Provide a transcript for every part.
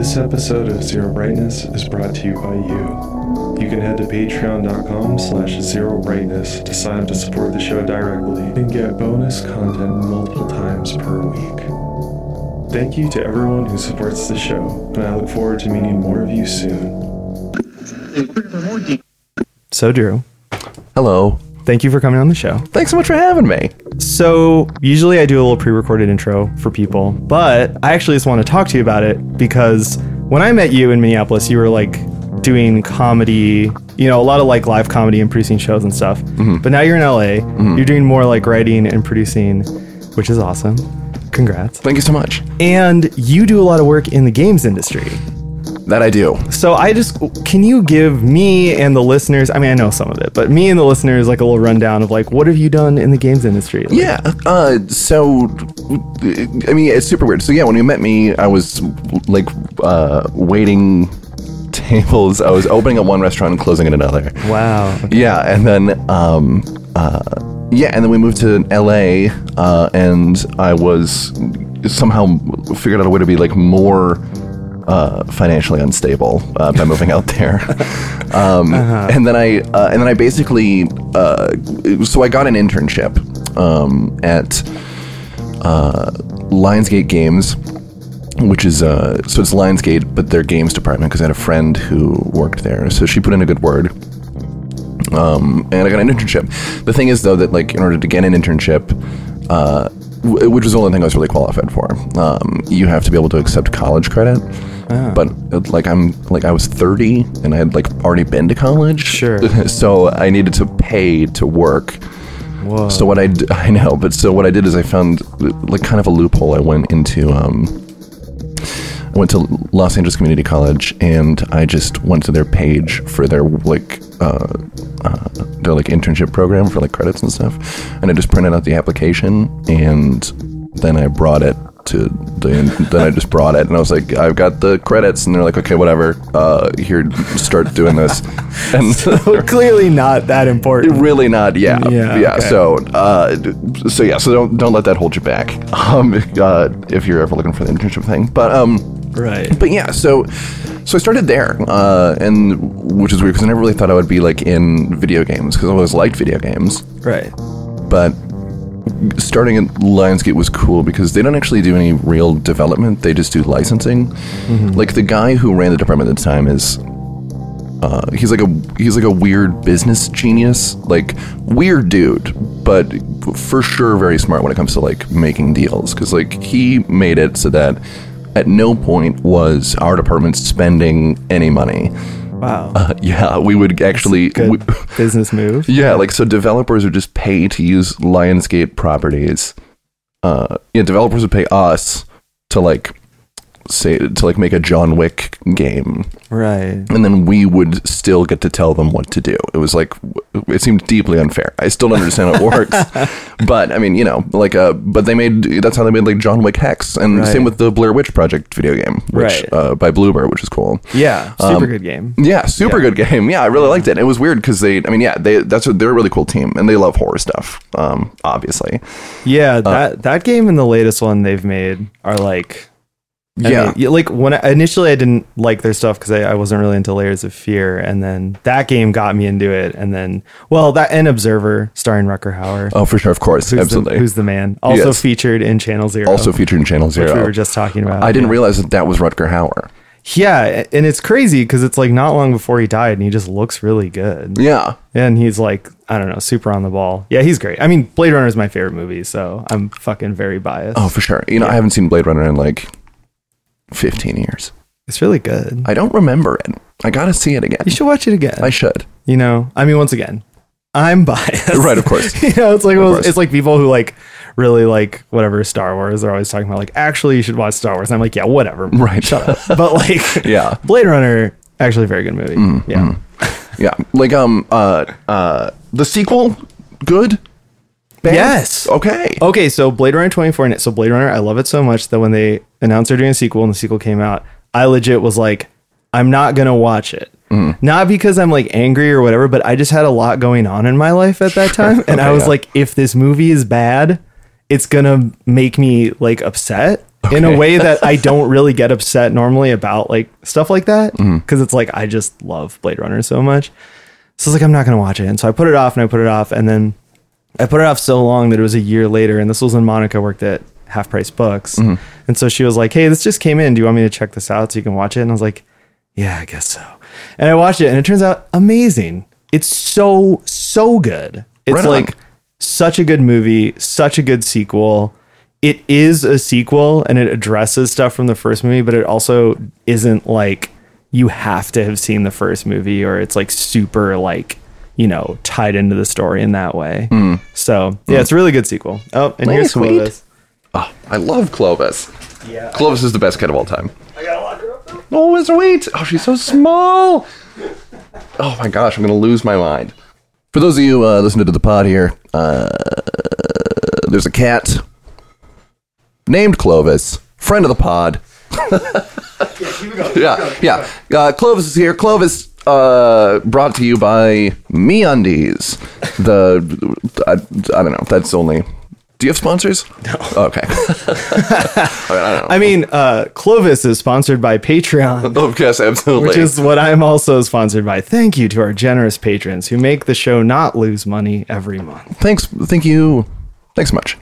This episode of Zero Brightness is brought to you by you. You can head to patreon.com slash zero brightness to sign up to support the show directly and get bonus content multiple times per week. Thank you to everyone who supports the show, and I look forward to meeting more of you soon. So, Drew, Hello. Thank you for coming on the show. Thanks so much for having me. So, usually I do a little pre recorded intro for people, but I actually just want to talk to you about it because when I met you in Minneapolis, you were like doing comedy, you know, a lot of like live comedy and producing shows and stuff. Mm-hmm. But now you're in LA, mm-hmm. you're doing more like writing and producing, which is awesome. Congrats. Thank you so much. And you do a lot of work in the games industry. That I do. So I just can you give me and the listeners? I mean, I know some of it, but me and the listeners like a little rundown of like what have you done in the games industry? Like, Yeah. Uh, so, I mean, it's super weird. So, yeah, when you met me, I was like uh, waiting tables. I was opening at one restaurant and closing at another. Wow. Yeah, and then um, uh, yeah, and then we moved to LA, uh, and I was somehow figured out a way to be like more uh, financially unstable uh, by moving out there. Um, And then I uh, and then I basically uh, so I got an internship um, at uh, Lionsgate Games which is uh, so it's Lionsgate, but their games department because I had a friend who worked there, so she put in a good word. Um, and I got an internship. The thing is, though, that like in order to get an internship, uh, w- which was the only thing I was really qualified for, um, you have to be able to accept college credit. But uh, like I'm like I was 30 and I had like already been to college. Sure. so I needed to pay to work. Whoa. So what I d- I know, but so what I did is I found like kind of a loophole. I went into um, I went to Los Angeles Community College and I just went to their page for their like uh, uh, their like internship program for like credits and stuff, and I just printed out the application and then I brought it to the then I just brought it and I was like I've got the credits and they're like okay whatever uh, here start doing this and so clearly not that important. really not yeah Yeah, yeah, okay. so uh so yeah so don't don't let that hold you back um uh, if you're ever looking for the internship thing but um Right. but yeah so so I started there uh and which is weird because I never really thought I would be like in video games because I always liked video games Right. but starting at Lionsgate was cool because they don't actually do any real development. They just do licensing. Like the guy who ran the department at the time is uh, he's like a he's like a weird business genius, like weird dude, but for sure very smart when it comes to like making deals. Because like he made it so that at no point was our department spending any money. Wow. Uh, yeah, we would actually. We- business move. yeah, like so developers would just pay to use Lionsgate properties. Uh yeah, developers would pay us to like say to like make a John Wick game Right. and then we would still get to tell them what to do. It was like it seemed deeply unfair. I still don't understand how it works. but I mean, you know, like uh but they made that's how they made like John Wick Hex and Right. same with the Blair Witch Project video game, which Right. uh by Bloober, which is cool. Yeah. Super Um, good game. Yeah, super good game. Yeah, I really liked it. It was weird because they, I mean, yeah, they that's a, they're a really cool team and they love horror stuff. Um, obviously. Yeah. uh, That that game and the latest one they've made are like. Yeah. mean, like when I, initially I didn't like their stuff because I, I wasn't really into Layers of Fear, and then that game got me into it, and then well, that and Observer starring Rutger Hauer, Oh, for sure, of course, who's absolutely. the, who's the man, also Yes. featured in Channel Zero, also featured in Channel which Zero. we were just talking about. I didn't yeah. realize that that was Rutger Hauer. Yeah, and it's crazy because it's like not long before he died, and he just looks really good. Yeah. And he's like, I don't know, super on the ball. Yeah, he's great. I mean, Blade Runner is my favorite movie, so I'm fucking very biased. Oh, for sure. You know, I haven't seen Blade Runner in like 15 years. It's really good. I don't remember it. I gotta see it again. You should watch it again. I should. you know, I mean, once again, I'm biased. Right, of course. you know, it's like well, it's like people who like really like whatever Star Wars. They're always talking about like actually you should watch Star Wars. And I'm like, yeah, whatever. Right. Shut up. But like, Yeah. Mm, Blade Runner actually a very good movie. yeah. Yeah. Like um uh uh the sequel good? Bad? Yes. Okay. Okay, so Blade Runner 2049. So Blade Runner, I love it so much that when they announced they're doing a sequel and the sequel came out, I legit was like, I'm not gonna watch it. Not because I'm like angry or whatever, but I just had a lot going on in my life at that time, and I was yeah. like, if this movie is bad, it's gonna make me like upset. in a way that I don't really get upset normally about like stuff like that Mm-hmm. because it's like I just love Blade Runner so much. So it's like I'm not gonna watch it, and so I put it off and I put it off, and then I put it off so long that it was a year later, and this was when Monica worked at Half Price Books, Mm-hmm. and so she was like, "Hey, this just came in. Do you want me to check this out so you can watch it?" And I was like, "Yeah, I guess so." And I watched it, and it turns out amazing. It's so so good. It's Right like such a good movie, such a good sequel. It is a sequel and it addresses stuff from the first movie, but it also isn't like you have to have seen the first movie or it's like super like, you know, tied into the story in that way. So, yeah, it's a really good sequel. Oh, and here's. Nice. Clovis. Oh, I love Clovis. Yeah. Clovis is the best cat of all time. I gotta lock her up though. Oh, it's sweet. Oh, she's so small. Oh my gosh, I'm gonna lose my mind. For those of you uh, listening to the pod here, uh, there's a cat named Clovis, friend of the pod. yeah, yeah. Uh, Clovis is here. Clovis, uh, brought to you by Me MeUndies. The I, I don't know. That's only. Do you have sponsors? No. Okay. I mean, I don't know. I mean, uh, Clovis is sponsored by Patreon. Oh, yes, absolutely. Which is what I'm also sponsored by. Thank you to our generous patrons who make the show not lose money every month. thanks. Thank you. Thanks so much.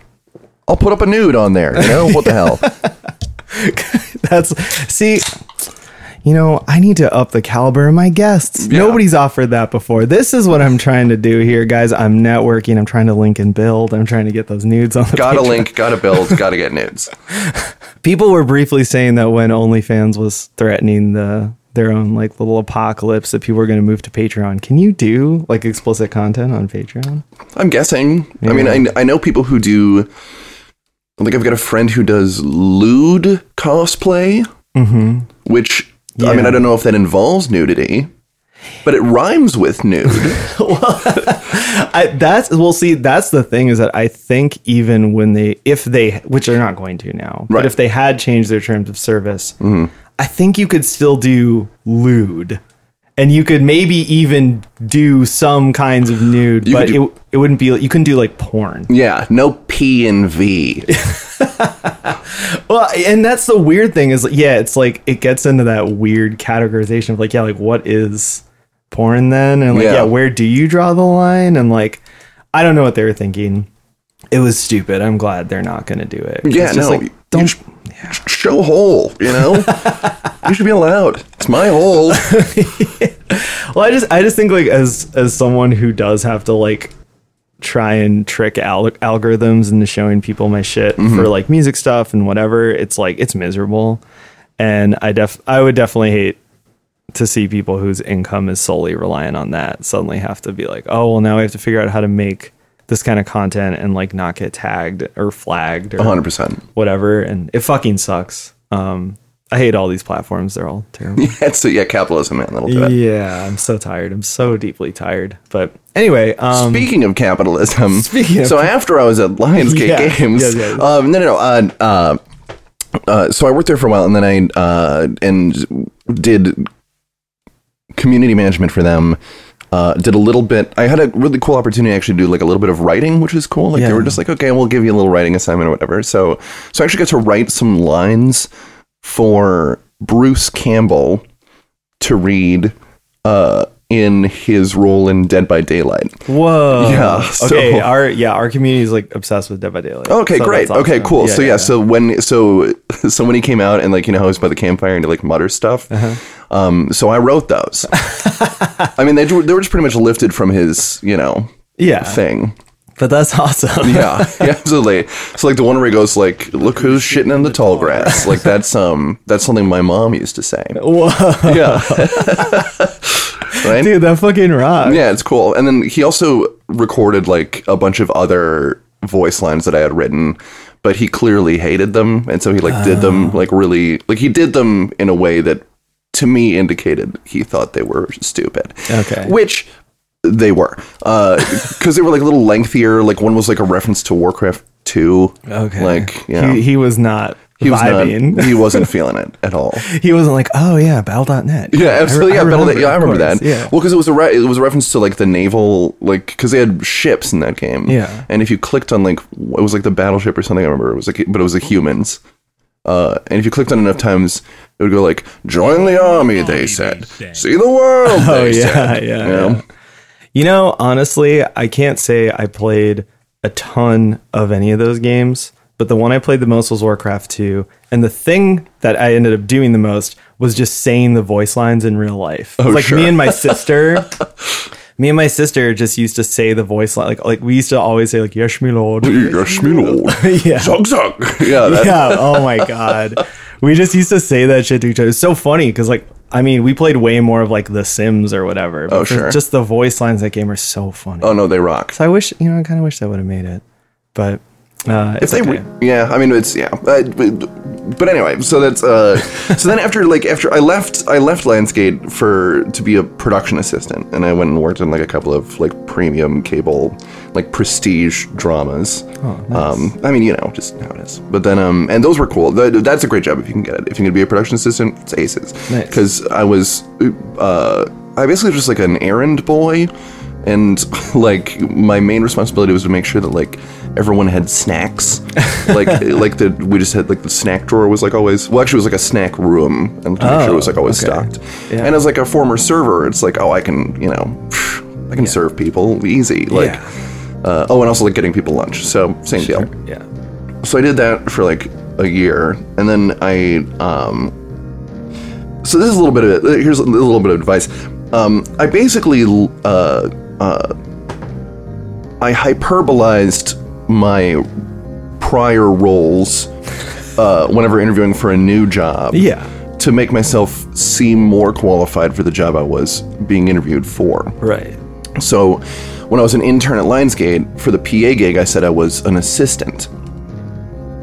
I'll put up a nude on there. You know what the hell? That's see, you know, I need to up the caliber of my guests. Yeah. Nobody's offered that before. This is what I'm trying to do here, guys. I'm networking. I'm trying to link and build. I'm trying to get those nudes on the Gotta Patreon. link. Gotta build. Gotta get nudes. People were briefly saying that when OnlyFans was threatening the their own like little apocalypse that people were going to move to Patreon. Can you do like explicit content on Patreon? I'm guessing. I mean, I, I know people who do. Like, I've got a friend who does lewd cosplay, mm-hmm. which I mean, I don't know if that involves nudity, but it rhymes with nude. I, that's well, see, that's the thing is that I think even when they, if they, which they're not going to now, but if they had changed their terms of service, mm-hmm. I think you could still do lewd, and you could maybe even do some kinds of nude, You but do- it it wouldn't be you couldn't do like porn. yeah, no P and V. Well, and that's the weird thing is, yeah, it's like it gets into that weird categorization of like, yeah, like what is porn then, and like, Yeah. yeah, where do you draw the line? And like, I don't know what they were thinking. It was stupid. I'm glad they're not going to do it. Yeah, no. like, don't. sh- show hole. You know, you should be allowed. It's my hole. Well, I just, I just think like as as someone who does have to like try and trick al- algorithms into showing people my shit Mm-hmm. for like music stuff and whatever, it's like it's miserable. And I def, I would definitely hate to see people whose income is solely reliant on that suddenly have to be like, oh, well, now we have to figure out how to make this kind of content and like not get tagged or flagged or 100%. whatever. And it fucking sucks. Um, I hate all these platforms. They're all terrible. Yeah, it's yeah, capitalism, man. That'll do it. yeah, I'm so tired. I'm so deeply tired. But anyway, um, Speaking of capitalism, Speaking of- so after I was at Lionsgate Yeah, Games, yeah, yeah. Um, no, no, no. Uh, uh, uh, so I worked there for a while, and then I uh, and did community management for them. Uh, did a little bit. I had a really cool opportunity to actually do like a little bit of writing, which is cool. Like Yeah. they were just like, okay, we'll give you a little writing assignment or whatever. So, so I actually got to write some lines for Bruce Campbell to read uh, in his role in Dead by Daylight. whoa. Yeah, so- okay. Our yeah, our community is like obsessed with Dead by Daylight. Okay, So great. that's Okay, awesome. cool. so yeah, so when so so when he came out and like you know how he's by the campfire and he like mutter stuff. Uh-huh. Um, so I wrote those. I mean, they they were just pretty much lifted from his you know yeah, thing. But that's awesome. Yeah, yeah, absolutely. So like the one where he goes like, "Look who's shitting in the tall grass." Like that's um that's something my mom used to say. Whoa, Yeah. right. dude, that fucking rocks. Yeah, it's cool. And then he also recorded like a bunch of other voice lines that I had written, but he clearly hated them, and so he like did them like really like he did them in a way that to me indicated he thought they were stupid. Okay. Which they were. Uh cuz they were like a little lengthier, like one was like a reference to Warcraft 2. Okay. Like, yeah. he, he was not he was vibing. not he wasn't feeling it at all. he wasn't like, oh yeah, Battle.net. Yeah, absolutely. I yeah, Battle- remember, yeah, I remember course, that. Yeah. Well, because it was a re- it was a reference to like the naval, like because they had ships in that game. Yeah. And if you clicked on like it was like the battleship or something, I remember it was like, but it was the humans. Uh, and if you clicked on enough times, it would go like, "Join the army," they said. "See the world." Oh yeah, said. yeah, You know? yeah. You know, honestly, I can't say I played a ton of any of those games, but the one I played the most was Warcraft 2. And the thing that I ended up doing the most was just saying the voice lines in real life. Oh, it's like sure. me and my sister. Me and my sister just used to say the voice line like like we used to always say like yes me lord Yes, me lord. yeah Zug zug. Yeah, that, yeah oh my god we just used to say that shit to each other it's so funny because like I mean we played way more of like The Sims or whatever but Oh, sure. just the voice lines that game are so funny Oh no, they rock. so I wish, you know, I kind of wish I would have made it, but uh, If they, okay. yeah, I mean it's yeah, uh, but, anyway, so that's uh, so then after like after I left, I left Lionsgate for to be a production assistant, and I went and worked in like a couple of like premium cable, like prestige dramas. Um, I mean, you know, just how it is. But then, um, and those were cool. That, that's a great job if you can get it. If you can be a production assistant, it's aces. Nice. Because I was, uh, I basically was just like an errand boy and like my main responsibility was to make sure that like everyone had snacks like like the we just had like the snack drawer was like always well actually it was like a snack room and to make sure it was like always okay. stocked Yeah. and as like a former server it's like oh i can you know i can serve people easy like Yeah. uh, oh and also like getting people lunch so same deal yeah, so I did that for like a year, and then I um. So this is a little bit of it here's a little bit of advice. Um, I basically uh uh I hyperbolized my prior roles uh, whenever interviewing for a new job. Yeah. To make myself seem more qualified for the job I was being interviewed for. right. So, when I was an intern at Lionsgate for the PA gig, I said I was an assistant.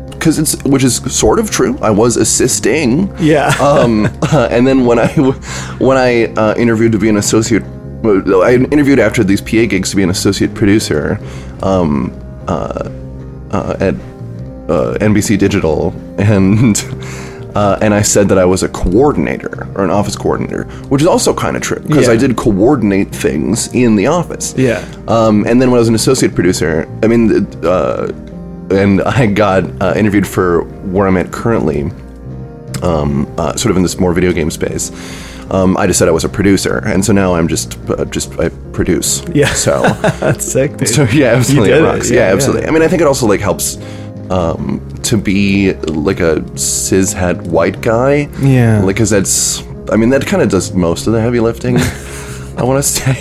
Because it's, which is sort of true. I was assisting. Yeah. Um, and then when I, when I uh, interviewed to be an associate, I interviewed after these PA gigs to be an associate producer, um, uh, uh, at uh, NBC Digital, and uh, and I said that I was a coordinator or an office coordinator, which is also kind of true because I did coordinate things in the office. Yeah. Um, and then when I was an associate producer, I mean, uh, and I got uh, interviewed for where I'm at currently, um, uh, sort of in this more video game space. Um, I just said I was a producer, and so now I'm just uh, just I produce. Yeah. So. That's sick, dude. So yeah, absolutely, did it it, rocks. yeah, Yeah, yeah. absolutely. I mean, I think it also like helps um, to be like a cishet white guy. Yeah. like because that's. I mean, that kind of does most of the heavy lifting. I want to say.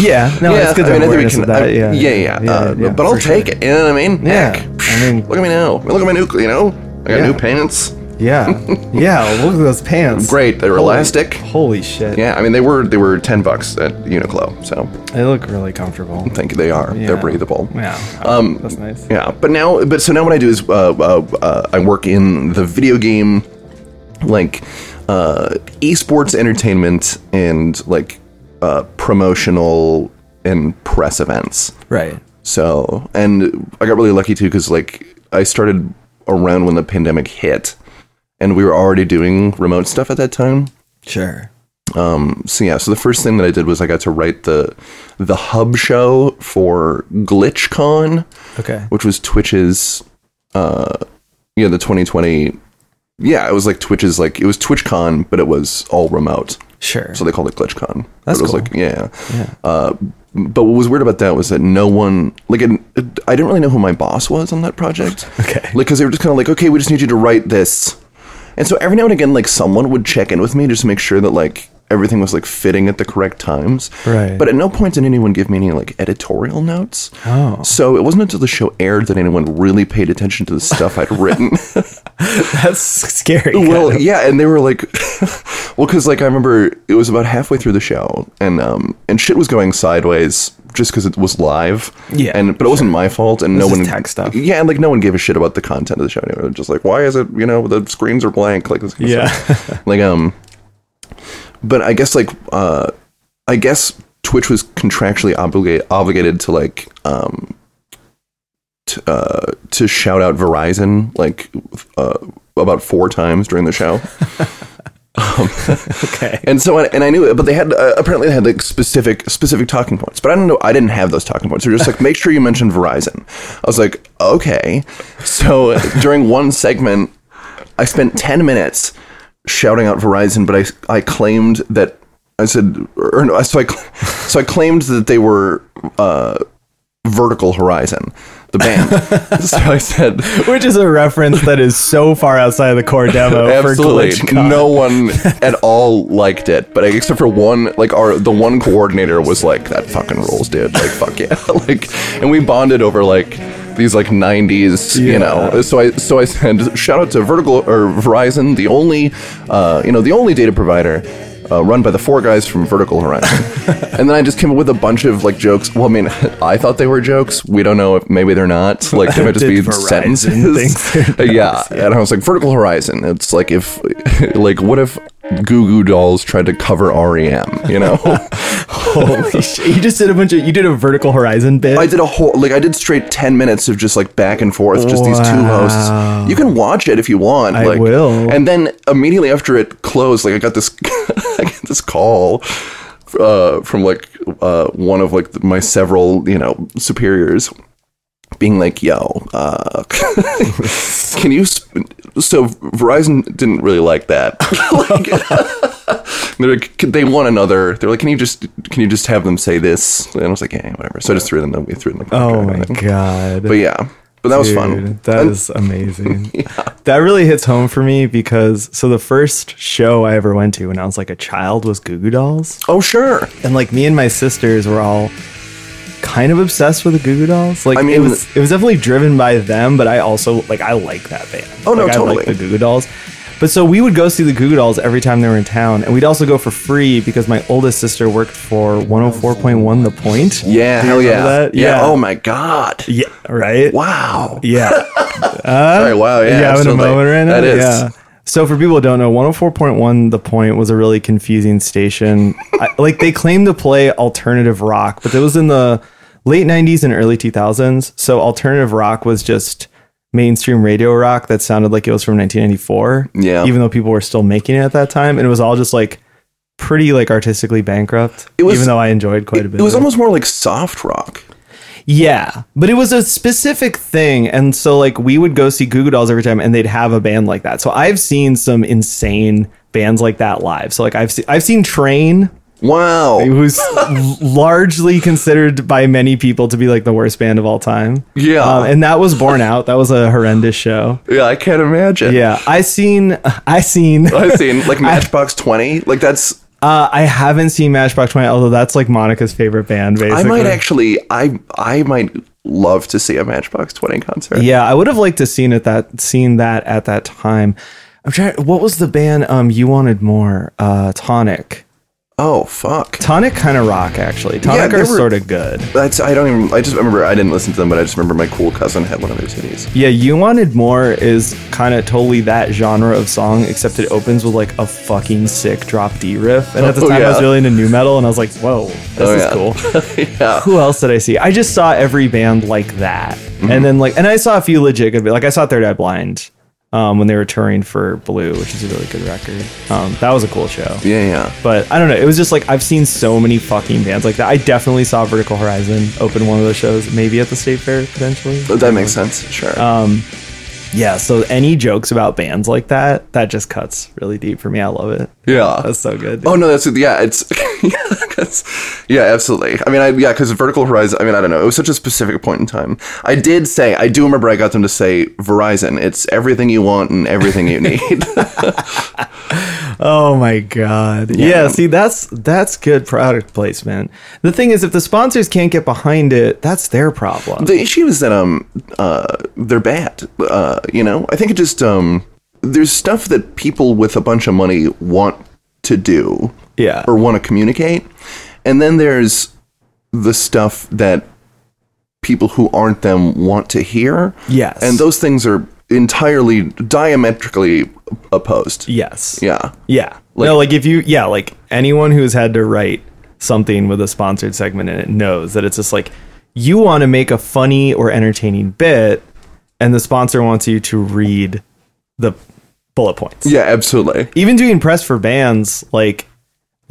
yeah. No, it's good I mean, I think we can. that. I- yeah. yeah, yeah. uh, but I'll take sure. it. You know what I mean? Yeah, Heck, I mean- look at me now. Look at my new. You know, I got Yeah. new pants. Yeah. Yeah. Look at those pants. Great, they were Holy- elastic. Holy shit. Yeah, I mean they were they were ten bucks at Uniqlo. So They look really comfortable. thank you. They are. They're Yeah. breathable. Yeah. Um, That's nice. Yeah, but now, but so now what I do is uh, uh, uh, I work in the video game, like uh, esports entertainment and like uh, promotional and press events. Right. So, and I got really lucky too because like I started around when the pandemic hit, and we were already doing remote stuff at that time. Sure. Um, so yeah, so the first thing that I did was I got to write the the hub show for GlitchCon Okay. which was Twitch's, uh, yeah, the 2020. Yeah, it was like Twitch's, like it was TwitchCon, but it was all remote, Sure. so they called it GlitchCon. That's but it was cool. like yeah. Uh, but what was weird about that was that no one, like, it, it, I didn't really know who my boss was on that project. Okay. like because they were just kind of like, okay, we just need you to write this, and so every now and again, like someone would check in with me just to make sure that like everything was like fitting at the correct times. Right. But at no point did anyone give me any like editorial notes. Oh. So it wasn't until the show aired that anyone really paid attention to the stuff I'd written. That's scary. well, of. yeah, and they were like, well, because like I remember it was about halfway through the show, and um, and shit was going sideways just because it was live. Yeah, and but it wasn't my fault, and no one tech stuff. Yeah, and like no one gave a shit about the content of the show. Anyway. Just like, why is it? You know, the screens are blank. Like this. kind of Yeah. like um, but I guess like uh, I guess Twitch was contractually obligated obligated to like um t- uh, to shout out Verizon like uh, about four times during the show. Okay. And so, I, and I knew it, but they had uh, apparently they had like specific specific talking points. But I don't know. I didn't have those talking points. They're just like make sure you mention Verizon. I was like, okay. So during one segment, I spent 10 minutes shouting out Verizon, but I, I claimed that I said, or no, so I, so I claimed that they were uh, Vertical Horizon, the band. so I said, Which is a reference that is so far outside of the core demo for absolutely. No one at all liked it, but except for one, like our the one coordinator was like, that fucking rules, dude. Like fuck yeah, like, and we bonded over like these like 90s you know. So i so i said shout out to vertical or verizon the only uh, you know the only data provider uh, run by the four guys from Vertical Horizon, and then I just came up with a bunch of like jokes. Well, I mean, I thought they were jokes. We don't know if maybe they're not. Like they might just be Verizon sentences. think they're yeah, and I was like Vertical Horizon. It's like if, like, what if Goo Goo Dolls tried to cover REM? You know, Holy shit. You just did a bunch of, you did a vertical horizon bit. I did a whole like I did straight ten minutes of just like back and forth, just these two hosts. You can watch it if you want. I like, will. And then immediately after it closed, like I got this, I get this call uh, from like uh, one of like my several you know superiors. Being like, yo, uh, can you? Sp- so Verizon didn't really like that. like, they're like, they want another. They're like, can you just can you just have them say this? And I was like, yeah, whatever. So I just threw them. We threw them. in the oh my god. But yeah, but that was fun. Dude, That And- is amazing. That really hits home for me because so the first show I ever went to when I was like a child was Goo Goo Dolls. oh sure. And like me and my sisters were all kind of obsessed with the Goo Goo Dolls. Like I it was it was definitely driven by them, but I also like I like that band. Oh, no, like, I totally. like the Goo Goo Dolls. But so we would go see the Goo Goo Dolls every time they were in town, and we'd also go for free because my oldest sister worked for 104.1 The Point. Yeah, hell yeah. yeah. Yeah. Oh my god. Yeah, right? Wow. Yeah. Sorry, wow. Yeah. you having a moment right now? That is. Yeah. So for people who don't know, 104.1 The Point was a really confusing station. I, like they claimed to play alternative rock, but it was in the late 90s and early 2000s. So alternative rock was just mainstream radio rock that sounded like it was from 1994. Yeah. Even though people were still making it at that time, and it was all just like pretty like artistically bankrupt. It was- even though I enjoyed quite a bit. It was almost more like soft rock. yeah, but it was a specific thing, and so like we would go see Goo Goo Dolls every time, and they'd have a band like that. So I've seen some insane bands like that live. So like I've seen I've seen Train, Wow. who's largely considered by many people to be like the worst band of all time. Yeah. um, and that was Born Out. That was a horrendous show. Yeah, I can't imagine. Yeah, I seen I seen. I've seen like Matchbox Twenty. Like that's. Uh, I haven't seen Matchbox Twenty, although that's like Monica's favorite band. Basically, I might actually. I I might love to see a Matchbox Twenty concert. Yeah, I would have liked to seen it that seen that at that time. I'm trying. What was the band? Um, you wanted more. Uh, Tonic. Oh fuck. Tonic kind of rock actually. Tonic they are sort of good. That's I don't even. I just remember I didn't listen to them, but I just remember my cool cousin had one of their CDs. Yeah, you wanted more is kind of totally that genre of song, except it opens with like a fucking sick drop D riff. And at the Oh, time, I was really into nu metal, and I was like, "Whoa, this Oh, is yeah. cool." yeah. Who else did I see? I just saw every band like that, Mm-hmm. and then like, and I saw a few legit good. Like I saw Third Eye Blind um, when they were touring for Blue, which is a really good record. Um, that was a cool show. Yeah, yeah. But I don't know. It was just like I've seen so many fucking bands like that. I definitely saw Vertical Horizon open one of those shows, maybe at the State Fair potentially. That makes sense. Sure. Um, yeah. So any jokes about bands like that, that just cuts really deep for me. I love it. yeah. That's so good. Oh no, that's yeah. It's yeah, yeah, absolutely. I mean, I yeah, because Vertical Horizon. I mean, I don't know. It was such a specific point in time. I did say I do remember I got them to say Verizon. It's everything you want and everything you need. Oh my god. Yeah. see that's that's good product placement. The thing is if the sponsors can't get behind it, that's their problem. the issue is that um uh they're bad. Uh, you know, I think it just um there's stuff that people with a bunch of money want to do. Yeah. or want to communicate. And then there's the stuff that people who aren't them want to hear. Yes. And those things are entirely diametrically opposed. Yes. Yeah. Yeah. no, like if you yeah, like anyone who's had to write something with a sponsored segment in it knows that it's just like you want to make a funny or entertaining bit and the sponsor wants you to read the bullet points. Yeah, absolutely. even doing press for bands like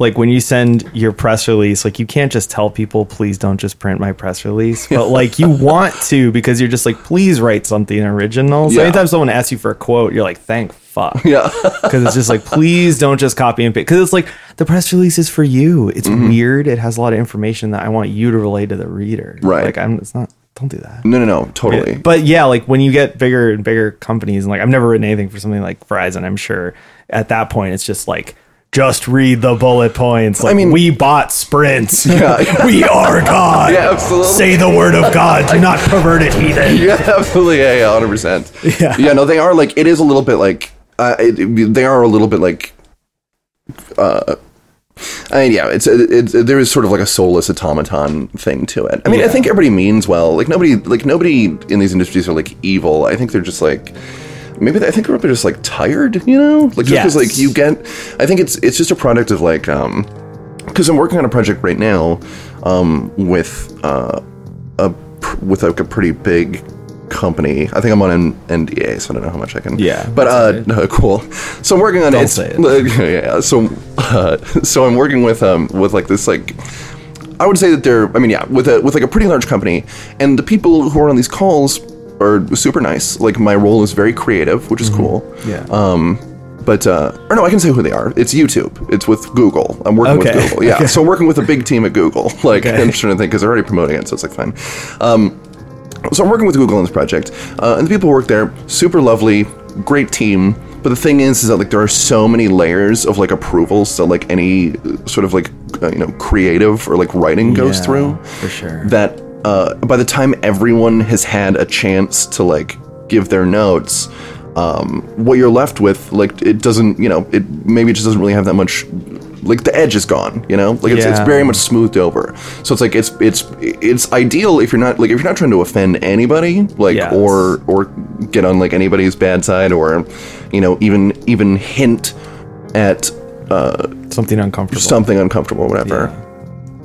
like when you send your press release, like you can't just tell people, please don't just print my press release, but like you want to because you're just like, please write something original. So Yeah. anytime someone asks you for a quote, you're like, thank fuck. Yeah. Because it's just like, please don't just copy and paste. Because it's like the press release is for you. It's Mm-hmm. weird. It has a lot of information that I want you to relay to the reader. Right. Like I'm. It's not. Don't do that. no, no, no, totally. But yeah, like when you get bigger and bigger companies, and like I've never written anything for something like Verizon. I'm sure at that point it's just like. Just read the bullet points. Like, I mean- we bought sprints. Yeah. we are God. Yeah, absolutely. Say the word of God. Do not pervert it, heathen. yeah, absolutely. Yeah, yeah, hundred percent. Yeah. yeah. No, they are like it is a little bit like uh, it- they are a little bit like. Uh, I mean, yeah, it's it's there is sort of like a soulless automaton thing to it. I mean, I think everybody means well. Like nobody, like nobody in these industries are like evil. I think they're just like. Maybe I think they're just like tired, you know, like just because Yes. like you get. I think it's it's just a product of like um, because I'm working on a project right now, um, with uh, a with like a pretty big company. I think I'm on an NDA, so I don't know how much I can. Yeah, but uh, no, cool. So I'm working on Don't it. say it. Yeah. So, uh, so I'm working with um with like this like. I would say that they're. I mean, yeah, with a with like a pretty large company, and the people who are on these calls are super nice. Like my role is very creative, which is cool. Yeah. Um, but uh, or no, I can say who they are. It's YouTube. It's with Google. I'm working Okay. with Google. Yeah. So I'm working with a big team at Google. Like Okay. I'm just trying to think because they're already promoting it, so it's like fine. Um, so I'm working with Google on this project, uh, and the people who work there, super lovely, great team. But the thing is, is that like there are so many layers of like approvals that like any uh, sort of like uh, you know creative or like writing goes Yeah, through for sure. that uh, by the time everyone has had a chance to like give their notes um, what you're left with like it doesn't you know it maybe it just doesn't really have that much like the edge is gone you know like it's, it's very much smoothed over so it's like it's it's it's ideal if you're not like if you're not trying to offend anybody like Yes. or or get on like anybody's bad side or you know even even hint at uh, Something uncomfortable. something uncomfortable or whatever.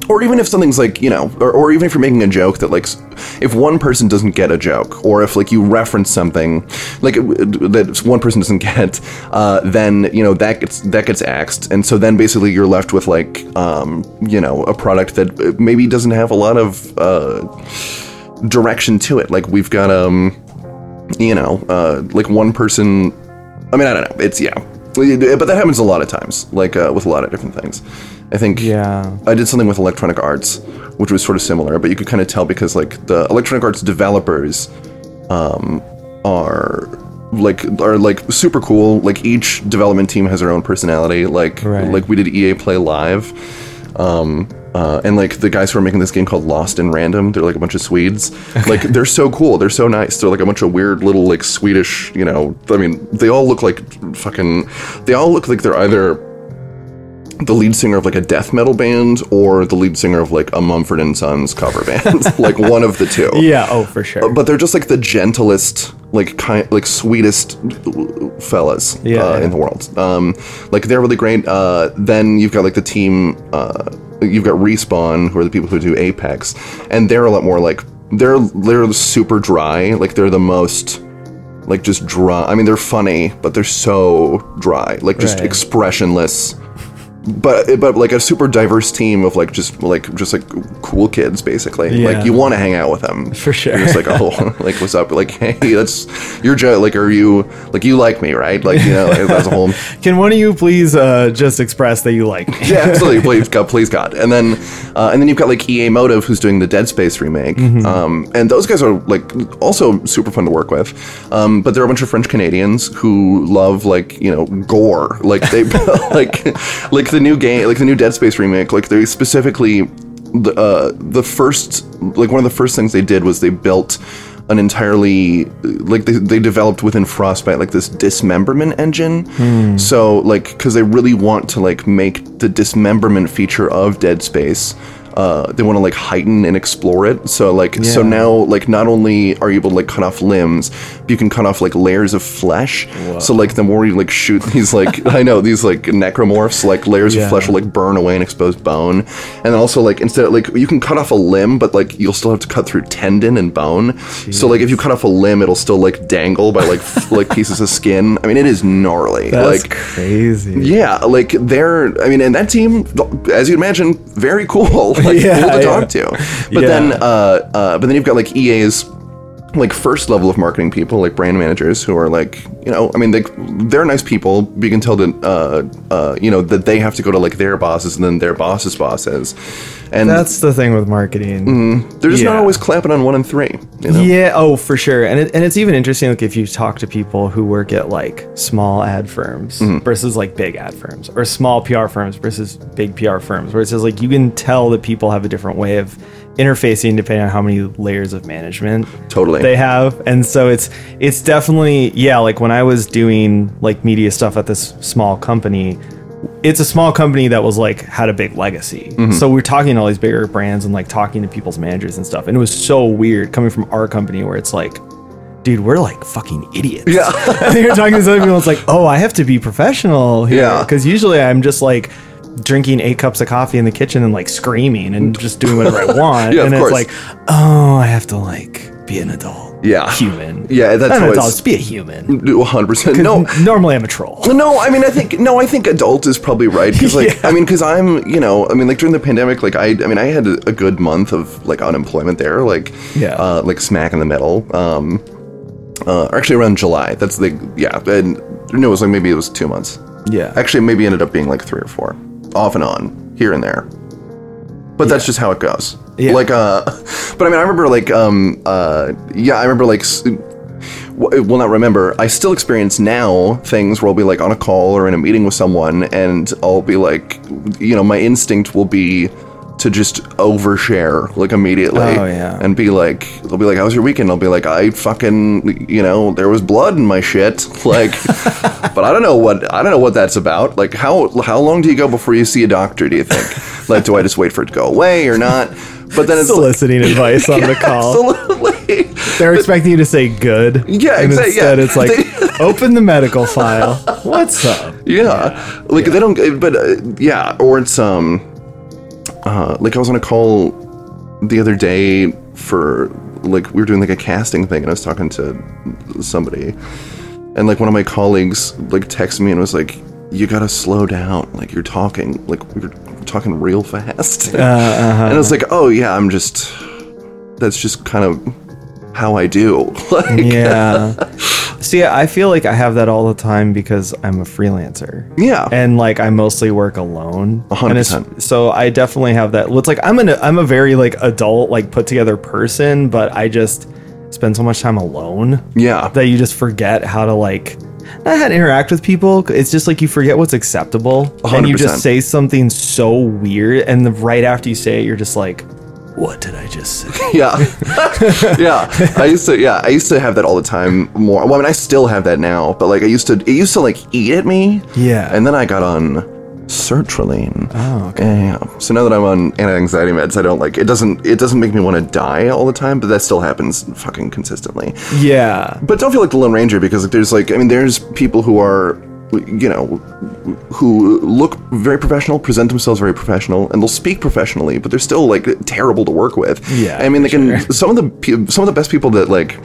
Or even if something's like, you know, or, or even if you're making a joke that, like, if one person doesn't get a joke, or if, like, you reference something, like, that one person doesn't get, uh, then, you know, that gets, that gets axed. And so then basically you're left with, like, um, you know, a product that uh, maybe doesn't have a lot of, uh, direction to it. Like, we've got, um, you know, uh, like one person. I mean, I don't know. It's yeah, but that happens a lot of times, like uh, with a lot of different things. I think Yeah. I did something with Electronic Arts, which was sort of similar, but you could kind of tell because like the Electronic Arts developers um, are like are like super cool. Like each development team has their own personality. Like Right. like we did EA Play Live. Um, uh, and like the guys who are making this game called Lost in Random, they're like a bunch of Swedes. Like they're so cool. They're so nice. They're like a bunch of weird little like Swedish. You know, I mean, they all look like fucking. They all look like they're either the lead singer of like a death metal band or the lead singer of like a Mumford and Sons cover band. like one of the two. Yeah. Oh, for sure. But they're just like the gentlest, like kind, like sweetest fellas Yeah, uh, yeah. in the world. Um, like they're really great. Uh, then you've got like the team. Uh, you've got Respawn, who are the people who do Apex, and they're a lot more like they're they're super dry. Like they're the most like just dry. I mean, they're funny, but they're so dry. Like just Right. expressionless. But but like a super diverse team of like just like just like cool kids basically. Yeah. Like you want to hang out with them For sure. Just like oh like what's up? Like hey that's you're like are you like you like me right? Like you know like, that's a whole Can one of you please uh, just express that you like me? yeah, absolutely. Please God, please God. And then, uh, and then you've got like EA Motive, who's doing the Dead Space remake. Mm-hmm. Um, and those guys are like also super fun to work with. Um, but they're a bunch of French Canadians who love like you know gore. Like they like like the new game, like the new Dead Space remake. Like they specifically the uh, the first like one of the first things they did was they built an entirely like they, they developed within frostbite like this dismemberment engine so like because they really want to like make the dismemberment feature of dead space uh, they want to like heighten and explore it. So like so now like not only are you able to like cut off limbs, but you can cut off like layers of flesh. So like the more you like shoot these like I know these like necromorphs, like layers Yeah. of flesh will like burn away and expose bone. And then also like instead of like you can cut off a limb, but like you'll still have to cut through tendon and bone. So like if you cut off a limb, it'll still like dangle by like f- like pieces of skin. I mean it is gnarly. That's like crazy. yeah, like they're. I mean, and that team, as you'd imagine, very cool. Like Yeah, cool to yeah. talk to. But Yeah. then, uh, uh, but then you've got like EA's like first level of marketing people, like brand managers, who are like, you know, I mean, they they're nice people. But you can tell that, uh, uh, you know, that they have to go to like their bosses and then their boss's bosses, and That's the thing with marketing. they're just not always clapping on one and three. You know? Yeah, oh, for sure. And it, and it's even interesting like if you talk to people who work at like small ad firms Mm-hmm. versus like big ad firms or small PR firms versus big PR firms where it says like you can tell that people have a different way of interfacing depending on how many layers of management Totally. they have. And so it's it's definitely yeah, like when I was doing like media stuff at this small company, it's a small company that was like had a big legacy. Mm-hmm. So we're talking to all these bigger brands and like talking to people's managers and stuff. And it was so weird coming from our company where it's like, dude, we're like fucking idiots. Yeah. and you're talking to other people, it's like, oh, I have to be professional here. Yeah. Because usually I'm just like drinking eight cups of coffee in the kitchen and like screaming and just doing whatever I want. Yeah, and it's course. like, oh, I have to like be an adult. Yeah. Human. Yeah, that's Not an adult, just be a human. One hundred percent. No, Normally I'm a troll. No, I mean, I think no, I think adult is probably right because, like, Yeah. I mean, because I'm, you know, I mean, like during the pandemic, like I, I mean, I had a, a good month of like unemployment there, like, Yeah. uh, like smack in the middle. Um, uh, actually around July. That's the yeah, and no, it was like maybe it was two months. Yeah. Actually, maybe ended up being like three or four, off and on, here and there. But that's just how it goes. Yeah. Like, uh, but I mean, I remember like, um, uh, yeah, I remember like. s- w- will not remember. I still experience now things where I'll be like on a call or in a meeting with someone, and I'll be like, you know, my instinct will be to just overshare like immediately. Oh, yeah. And be like, they'll be like, "How was your weekend?" I'll be like, "I fucking, you know, there was blood in my shit." Like, but I don't know what I don't know what that's about. Like, how how long do you go before you see a doctor? Do you think? like, do I just wait for it to go away or not? But then it's like, Soliciting advice on the call. absolutely. They're expecting you to say good. Yeah, and exa- instead yeah. it's like, open the medical file. What's up? Yeah, like they don't. But uh, yeah, or it's um, uh, like I was on a call the other day for like we were doing like a casting thing, and I was talking to somebody, and like one of my colleagues like texted me and was like, "You gotta slow down. Like you're talking like you're talking real fast." Uh, uh-huh. And I was like, "Oh yeah, I'm just. That's just kind of how I do." like, Yeah. See, I feel like I have that all the time because I'm a freelancer. yeah, And like I mostly work alone. A hundred And it's- percent. So I definitely have that. It's like I'm an I'm a very like adult, like put together person, but I just spend so much time alone yeah, that you just forget how to like not how to interact with people. It's just like you forget what's acceptable, and you just say something so weird, and the, right after you say it, you're just like, "What did I just say?" yeah yeah i used to yeah i used to have that all the time more well i mean i still have that now but like i used to it used to like eat at me Yeah. and then i got on sertraline Oh, okay. yeah, yeah so now that i'm on anti-anxiety meds i don't like it doesn't it doesn't make me want to die all the time but that still happens fucking consistently Yeah. but don't feel like the lone ranger because like, there's like i mean there's people who are you know who look very professional present themselves very professional and they'll speak professionally but they're still like terrible to work with Yeah, i mean they can sure. some of the some of the best people that like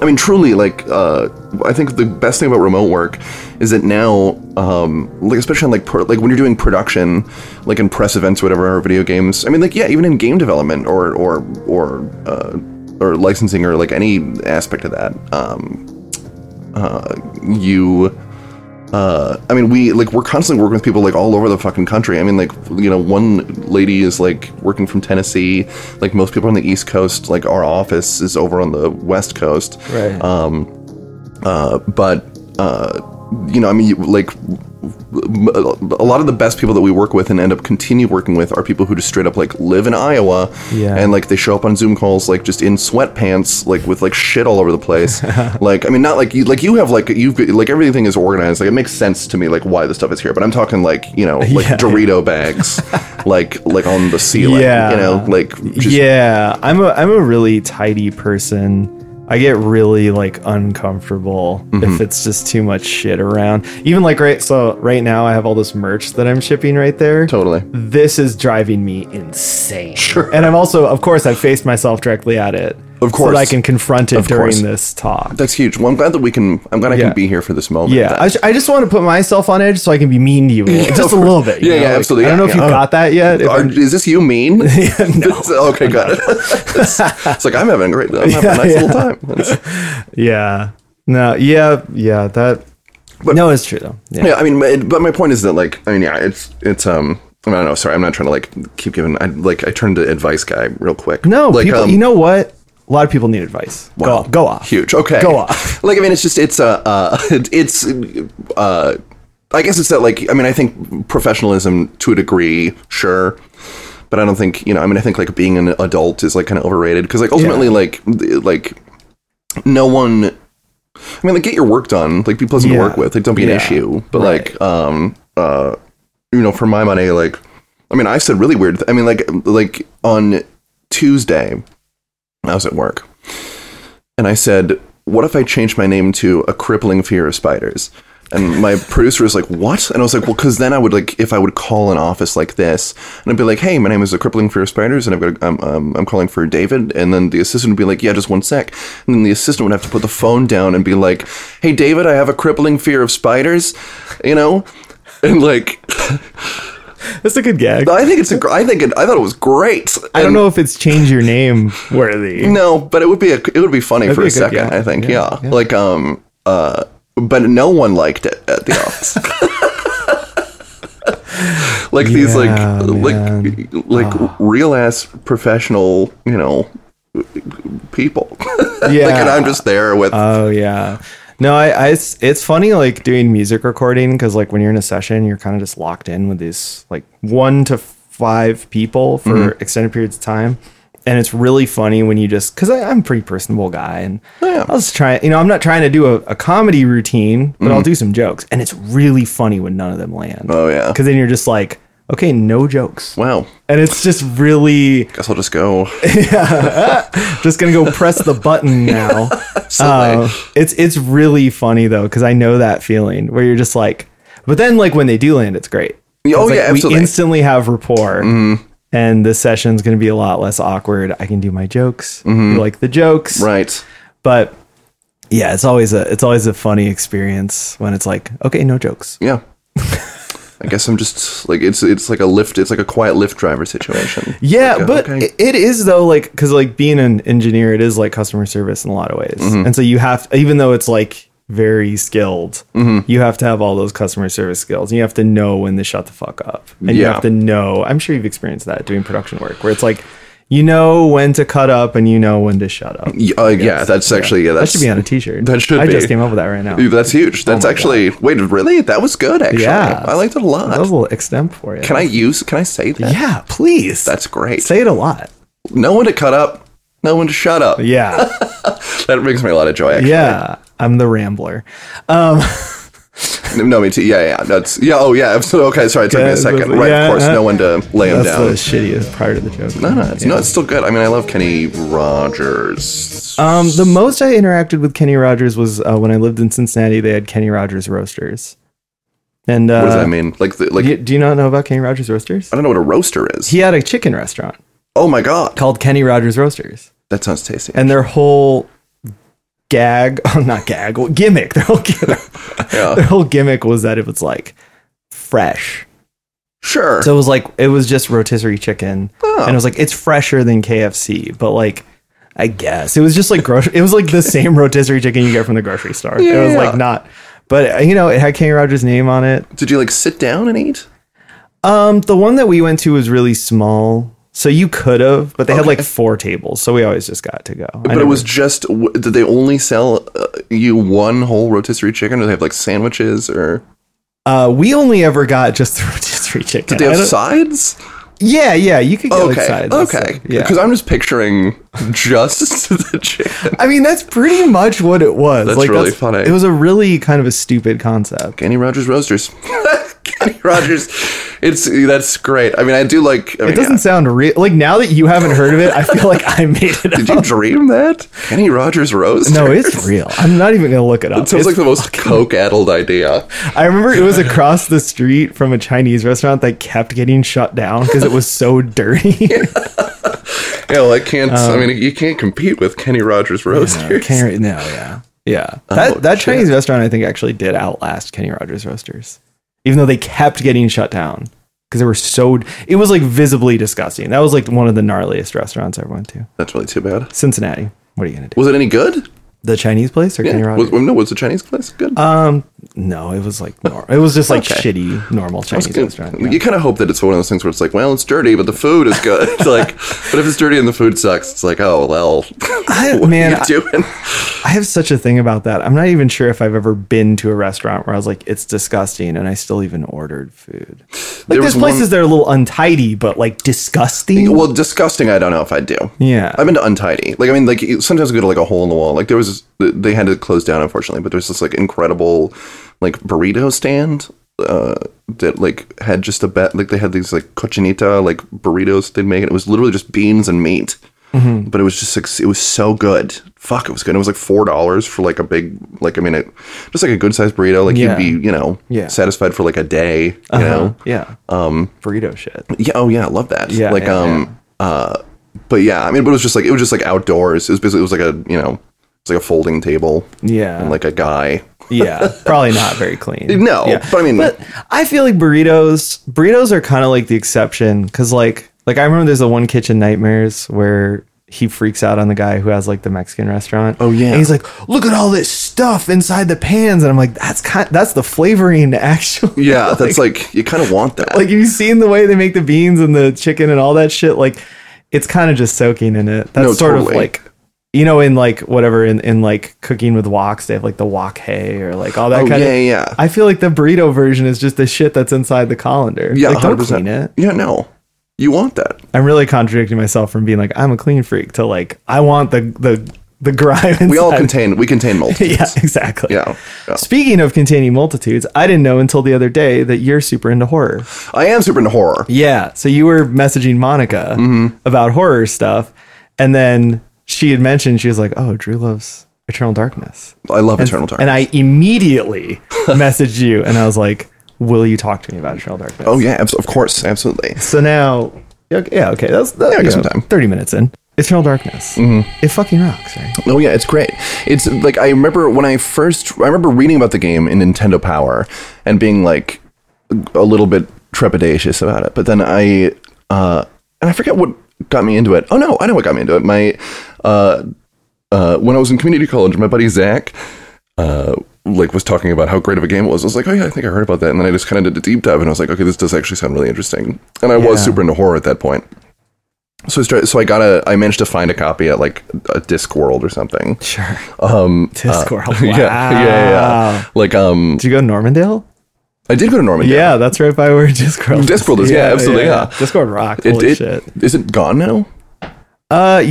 I mean, truly, like, uh, I think the best thing about remote work is that now, um, like, especially in, like, pro- like when you're doing production, like in press events or whatever, or video games. I mean, like, yeah, even in game development or or or uh, or licensing or like any aspect of that, um, uh, you. Uh, I mean, we like we're constantly working with people like all over the fucking country. I mean, like you know, one lady is like working from Tennessee. Like most people on the East Coast, like our office is over on the West Coast. Right. Um, uh, but uh, you know, I mean, you, like a lot of the best people that we work with and end up continue working with are people who just straight up like live in Iowa Yeah. and like they show up on Zoom calls like just in sweatpants like with like shit all over the place. like I mean not like you like you have like you've like everything is organized. Like it makes sense to me like why the stuff is here. But I'm talking like, you know, like Yeah. Dorito bags like like on the ceiling. Yeah. You know, like just yeah, I'm a I'm a really tidy person. I get really like uncomfortable Mm-hmm. if it's just too much shit around. Even like right so right now I have all this merch that I'm shipping right there. totally. This is driving me insane. Sure. And I'm also of course I faced myself directly at it. Of So course. that I can confront it Of during course. this talk. That's huge. Well, I'm glad that we can. I'm glad I Yeah. can be here for this moment. yeah, I, j- I just want to put myself on edge so I can be mean to you, little- just a little bit. Yeah, know? yeah, Like, absolutely. I don't know Yeah, if you yeah. got that yet. Are, is this you mean? no. Okay, good. it's, it's like I'm having a great, I'm having a nice Yeah, little time. Yeah. No. Yeah. Yeah. That. But- no, it's true though. Yeah. yeah, I mean, but but my point is that like, I mean, yeah, it's it's um. I don't know. Sorry, I'm not trying to like keep giving. I like I turned to advice guy real quick. No. like people. um, you know what? A lot of people need advice. wow, Go. Go off. Huge. Okay. Go off. Like I mean, it's just it's uh, uh it's uh. I guess it's that like I mean I think professionalism to a degree, sure, but I don't think you know I mean I think like being an adult is like kind of overrated because like ultimately Yeah. like like no one I mean, like, get your work done. Like, be pleasant to work with. Like, don't be an issue. But Right. like, um, uh, you know, for my money, like, I mean, I said really weird. I mean, like, like on Tuesday, I was at work, and I said, "What if I changed my name to a crippling fear of spiders?" And my producer was like, "What?" And I was like, "Well, because then I would like if I would call an office like this, and I'd be like, "Hey, my name is a crippling fear of spiders, and I've got I'm um, I'm calling for David." And then the assistant would be like, "Yeah, just one sec." And then the assistant would have to put the phone down and be like, "Hey, David, I have a crippling fear of spiders," you know, and like That's a good gag. I think it's a gr- I think it, I thought it was great. I don't know if it's change your name worthy. No, but it would be a, it would be funny for be a a good second. I think, Yeah, yeah. yeah. like um uh, but no one liked it at the office. like these like man. like like real ass professional, you know, people. Yeah. like, and I'm just there with Oh yeah. No, I, I it's, it's funny like doing music recording because like when you're in a session, you're kind of just locked in with these like one to five people for Mm-hmm. extended periods of time, and it's really funny when you just because I'm a pretty personable guy and Yeah. I was trying, you know, I'm not trying to do a, a comedy routine, but Mm-hmm. I'll do some jokes, and it's really funny when none of them land. Oh, yeah. because then you're just like, okay, no jokes, wow. and it's just really Guess I'll just go. Yeah, just gonna go press the button now. Uh, it's it's really funny though because I know that feeling where you're just like, but then like when they do land, it's great. Oh, like, yeah, absolutely. Mm-hmm. We instantly have rapport, and the session's gonna be a lot less awkward. I can do my jokes, you like the jokes, Mm-hmm. right. But yeah, it's always a it's always a funny experience when it's like, okay, no jokes. Yeah. I guess I'm just like it's it's like a lift. It's like a quiet lift driver situation. Yeah, Like, uh, but okay. it- is though, like because like being an engineer, it is like customer service in a lot of ways, Mm-hmm. and so you have, even though it's like very skilled, Mm-hmm. you have to have all those customer service skills. And you have to know when to shut the fuck up, and you have to know. I'm sure you've experienced that doing production work, where it's like you know when to cut up and you know when to shut up. Uh, yeah, that's actually yeah. That should be on a T-shirt. That should I be. just came up with that right now. That's huge. That's my actually wait, really? That was good. Actually, Yeah. I liked it a lot. That was a little extemp for you. Can I use? Can I say that? Yeah, please. That's great. say it a lot. no one to cut up. No one to shut up. Yeah. That brings me a lot of joy. Actually. Yeah, I'm the rambler. Um, No, me too. Yeah, yeah. That's yeah. Oh, yeah. Okay. Sorry, it took me a second. Right. yeah, of course, uh, no one to lay him down. that's the shittiest part of the joke. no, no, it's, no, it's still good. I mean, I love Kenny Rogers. Um, the most I interacted with Kenny Rogers was uh, when I lived in Cincinnati. They had Kenny Rogers roasters. And uh, what does that mean? Like, the, like Do you, do you not know about Kenny Rogers roasters? I don't know what a roaster is. He had a chicken restaurant oh my god, called Kenny Rogers Roasters, that sounds tasty. and their whole gag, oh, not gag, well, gimmick, their whole gimmick, yeah, their whole gimmick was that it was like fresh. sure. So it was like it was just rotisserie chicken, and it was like it's fresher than KFC, but like I guess it was just like grocery. It was like the same rotisserie chicken you get from the grocery store. Yeah, it was yeah. like not, but uh, you know, it had Kenny Rogers' name on it. Did you like sit down and eat? Um, the one that we went to was really small, so you could have, but they had like four tables, so we always just got to go. But it was just. Did they only sell uh, you one whole rotisserie chicken, or do they have like sandwiches or? Uh, we only ever got just the rotisserie chicken. Did they have sides? yeah, yeah, you could get like Okay, sides. okay. yeah. Because I'm just picturing just the chicken. I mean, that's pretty much what it was. That's like, really funny. It was a really kind of a stupid concept. Kenny Rogers Roasters. Kenny Rogers. It's that's great. I mean, I do like. I mean, It doesn't sound real. Like now that you haven't heard of it, I feel like I made it up. Did up. you dream that? Kenny Rogers Roasters. No, it's real. I'm not even gonna look it up. It sounds It's like the most coke-addled idea. I remember it was across the street from a Chinese restaurant that kept getting shut down because it was so dirty. Yeah, well, I can't. I um, mean, you can't compete with Kenny Rogers Roasters. Can't, no, yeah, yeah. That Oh, that shit. Chinese restaurant I think actually did outlast Kenny Rogers Roasters, even though they kept getting shut down because they were so. It was like visibly disgusting. That was like one of the gnarliest restaurants I ever went to. That's really too bad. Cincinnati. What are you gonna do? Was it any good? The Chinese place or Kenny Yeah. Rogers? Was, no, was the Chinese place good? um, no, it was like nor- it was just like Okay. shitty normal Chinese restaurant. yeah. You kind of hope that it's one of those things where it's like, well, it's dirty, but the food is good. It's like, but if it's dirty and the food sucks, it's like, oh well. I, what man, are you doing? I have such a thing about that. I'm not even sure if I've ever been to a restaurant where I was like, it's disgusting, and I still even ordered food. Like, There there's places one- that are a little untidy, but like disgusting. Well, disgusting. I don't know if I do. yeah. I've been to untidy. Like I mean, like sometimes I go to like a hole in the wall. Like there was, they had to close down unfortunately, but there's this like incredible, like burrito stand uh, that like had just a bet. Like they had these like cochinita like burritos they'd make. And it was literally just beans and meat. Mm-hmm. But it was just like it was so good. Fuck, it was good. It was like four dollars for like a big like I mean it just like a good sized burrito. Like Yeah. you'd be you know Yeah. satisfied for like a day. You know. yeah. Um, burrito shit. Yeah. Oh yeah, I love that. Yeah, Like yeah, um uh but yeah, I mean but it was just like it was just like outdoors. It was basically it was like a you know it's like a folding table. Yeah. And like a guy. yeah. Probably not very clean. No, Yeah. but I mean But I feel like burritos, burritos are kind of like the exception because like like I remember there's a one kitchen nightmares where he freaks out on the guy who has like the Mexican restaurant. Oh, yeah. and he's like, look at all this stuff inside the pans, and I'm like, that's kind that's the flavoring actually. yeah, that's like you kind of want that. like you've seen the way they make the beans and the chicken and all that shit. Like it's kind of just soaking in it. That's No, sort totally. of like. You know, in like whatever, in, in like cooking with woks, they have like the wok hei or like all that Oh, kind yeah, of. yeah. I feel like the burrito version is just the shit that's inside the colander. yeah, like, don't 100%. clean it. Yeah, no. You want that. I'm really contradicting myself from being like I'm a clean freak to like I want the the the grime. Inside. We all contain we contain multitudes. Yeah, exactly. Yeah, yeah. Speaking of containing multitudes, I didn't know until the other day that you're super into horror. I am super into horror. Yeah. So you were messaging Monica Mm-hmm. about horror stuff, and then she had mentioned she was like, "Oh, Drew loves Eternal Darkness," I love Eternal Darkness. and I immediately messaged you, and I was like, "Will you talk to me about Eternal Darkness?" oh yeah, of course, absolutely. So now, yeah, okay, that's that, Yeah, I you got some know, time. Thirty minutes in, Eternal Darkness. It fucking rocks, right? Oh yeah, it's great. It's like I remember when I first I remember reading about the game in Nintendo Power and being like a little bit trepidatious about it. But then I uh and I forget what got me into it. Oh no, I know what got me into it. My uh uh when I was in community college, my buddy Zach uh like was talking about how great of a game it was. I was like, oh yeah, I think I heard about that. And then I just kind of did a deep dive and I was like, okay, this does actually sound really interesting. And I was super into horror at that point. So I started, so I got a I managed to find a copy at like a Discworld or something. Sure. Um, Discord. Wow. yeah, yeah, yeah, yeah. Like, um, Did you go to Normandale? I did go to Normandale. Yeah, that's right by where Discord. is. Discworld is- yeah, absolutely, yeah. Discord rocks. It, Holy it, shit. is it gone now? Uh,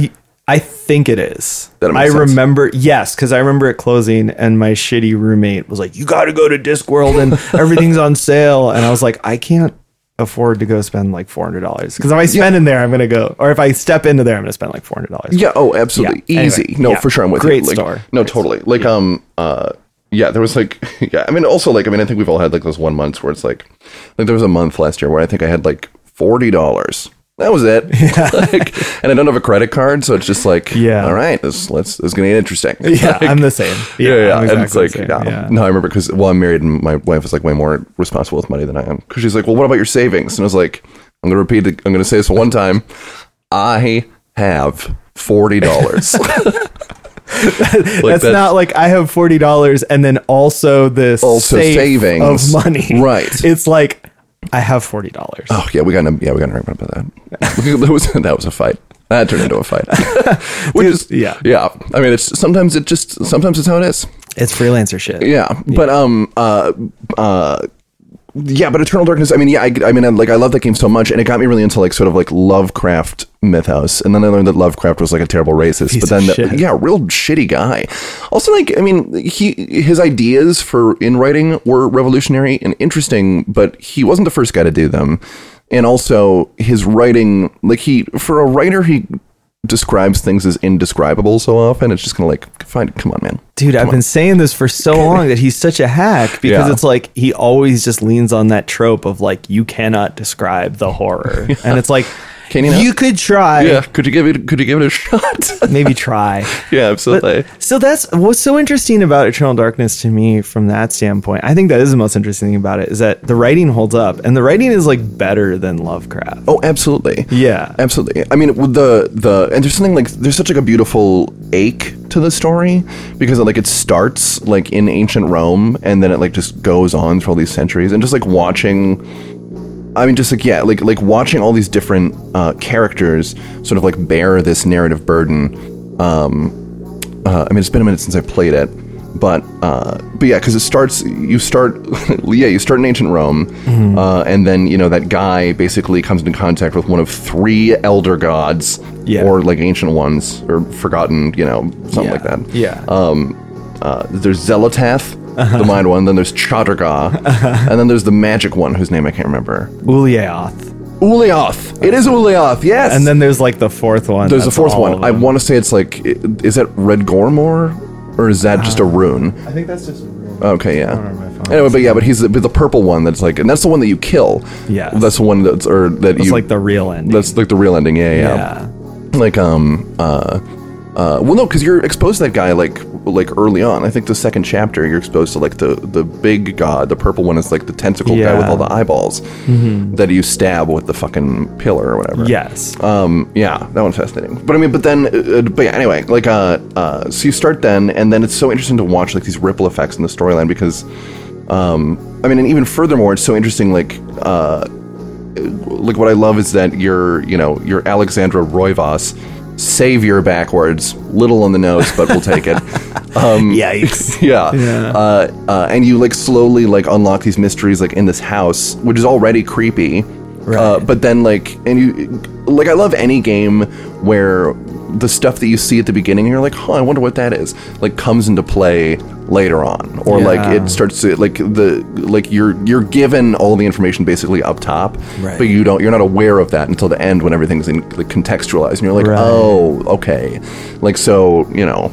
I think it is. I sense. remember, yes, because I remember it closing, and my shitty roommate was like, "You got to go to Discworld, and everything's on sale." And I was like, "I can't afford to go spend like four hundred dollars because if I spend in there, I'm gonna go, or if I step into there, I'm gonna spend like four hundred dollars." Yeah. Oh, absolutely. Yeah, Easy. anyway, no, yeah. for sure. I'm with Great you. Like, store. No, totally. Like, um, uh, yeah, there was like, yeah. I mean, also like, I mean, I think we've all had like those one months where it's like, like there was a month last year where I think I had like forty dollars. That was it. like, and I don't have a credit card, so it's just like, Yeah. all right, this let's this is gonna get interesting. Yeah, I'm the same. Yeah, yeah, I'm and it's exactly like, same. yeah. no, I remember because well, I'm married and my wife is like way more responsible with money than I am. Because she's like, well, what about your savings? And I was like, I'm gonna repeat it. I'm gonna say this one time. I have forty dollars. That's not like I have forty dollars and then also this Also savings. of money. Right. It's like I have forty dollars. Oh yeah, we got yeah we got argument about that. that was that was a fight. That turned into a fight. Which is yeah. yeah. I mean, it's sometimes it just sometimes it's how it is. It's freelancer shit. Yeah, but um uh uh yeah, but Eternal Darkness. I mean, yeah, I, I mean, I, like I love that game so much, and it got me really into like sort of like Lovecraft mythos. And then I learned that Lovecraft was like a terrible racist, Piece but then shit. yeah, real shitty guy. Also, like I mean, he his ideas for in writing were revolutionary and interesting, but he wasn't the first guy to do them. And also, his writing, like he for a writer, he describes things as indescribable so often. It's just kind of like, fine, come on, man. Dude, I've been saying this for so long that he's such a hack because Yeah. it's like he always just leans on that trope of like you cannot describe the horror, and it's like Can you not? could try, Yeah. could you give it? Could you give it a shot? maybe try. yeah, absolutely. So that's what's so interesting about Eternal Darkness to me from that standpoint. I think that is the most interesting thing about it is that the writing holds up, and the writing is like better than Lovecraft. Oh, absolutely. Yeah. absolutely. I mean, the the and there's something like there's such like a beautiful ache to the story because like it starts like in ancient Rome and then it like just goes on through all these centuries and just like watching. I mean, just like yeah, like like watching all these different uh, characters sort of like bear this narrative burden. Um, uh, I mean, it's been a minute since I played it, but uh, but yeah, because it starts. You start, yeah, you start in ancient Rome, uh, and then you know that guy basically comes into contact with one of three elder gods, Yeah. or like ancient ones, or forgotten, you know, something like that. Yeah. Um, Uh, there's Xel'lotath. The mind one. Then there's Chattur'gha, and then there's the magic one whose name I can't remember. Uliath. Ulyaoth. It is Ulyaoth. Yes. And then there's like the fourth one. There's a that's fourth one. I want to say it's like, is that Redgormor, or is that just a rune? I think that's just. A rune. Okay, yeah. on my phone. Anyway, but yeah, but he's the, but the purple one that's like, and that's the one that you kill. Yeah. that's the one that's or that It's you. like the real ending. that's like the real ending. Yeah, yeah. yeah. Like um uh uh well no, because you're exposed to that guy like like early on. I think the second chapter you're exposed to like the the big god. The purple one is like the tentacle guy with all the eyeballs that you stab with the fucking pillar or whatever. Yes. Um, yeah, that one's fascinating. But I mean, but then, uh, but yeah, anyway, like, uh, uh, so you start then, and then it's so interesting to watch like these ripple effects in the storyline because, um, I mean, and even furthermore, it's so interesting, like, uh, like what I love is that you're, you know, you're Alexandra Roivas, savior backwards, little on the nose, but we'll take it. Um, Yikes. yeah. Yeah. Uh, uh, and you like slowly like unlock these mysteries like in this house, which is already creepy. Uh, Right. but then like, and you like, I love any game where the stuff that you see at the beginning, and you're like, huh, I wonder what that is. Like comes into play later on, or like it starts to like the like you're you're given all the information basically up top, Right. but you don't you're not aware of that until the end when everything's in, like, contextualized, and you're like, Right. oh, okay, like so you know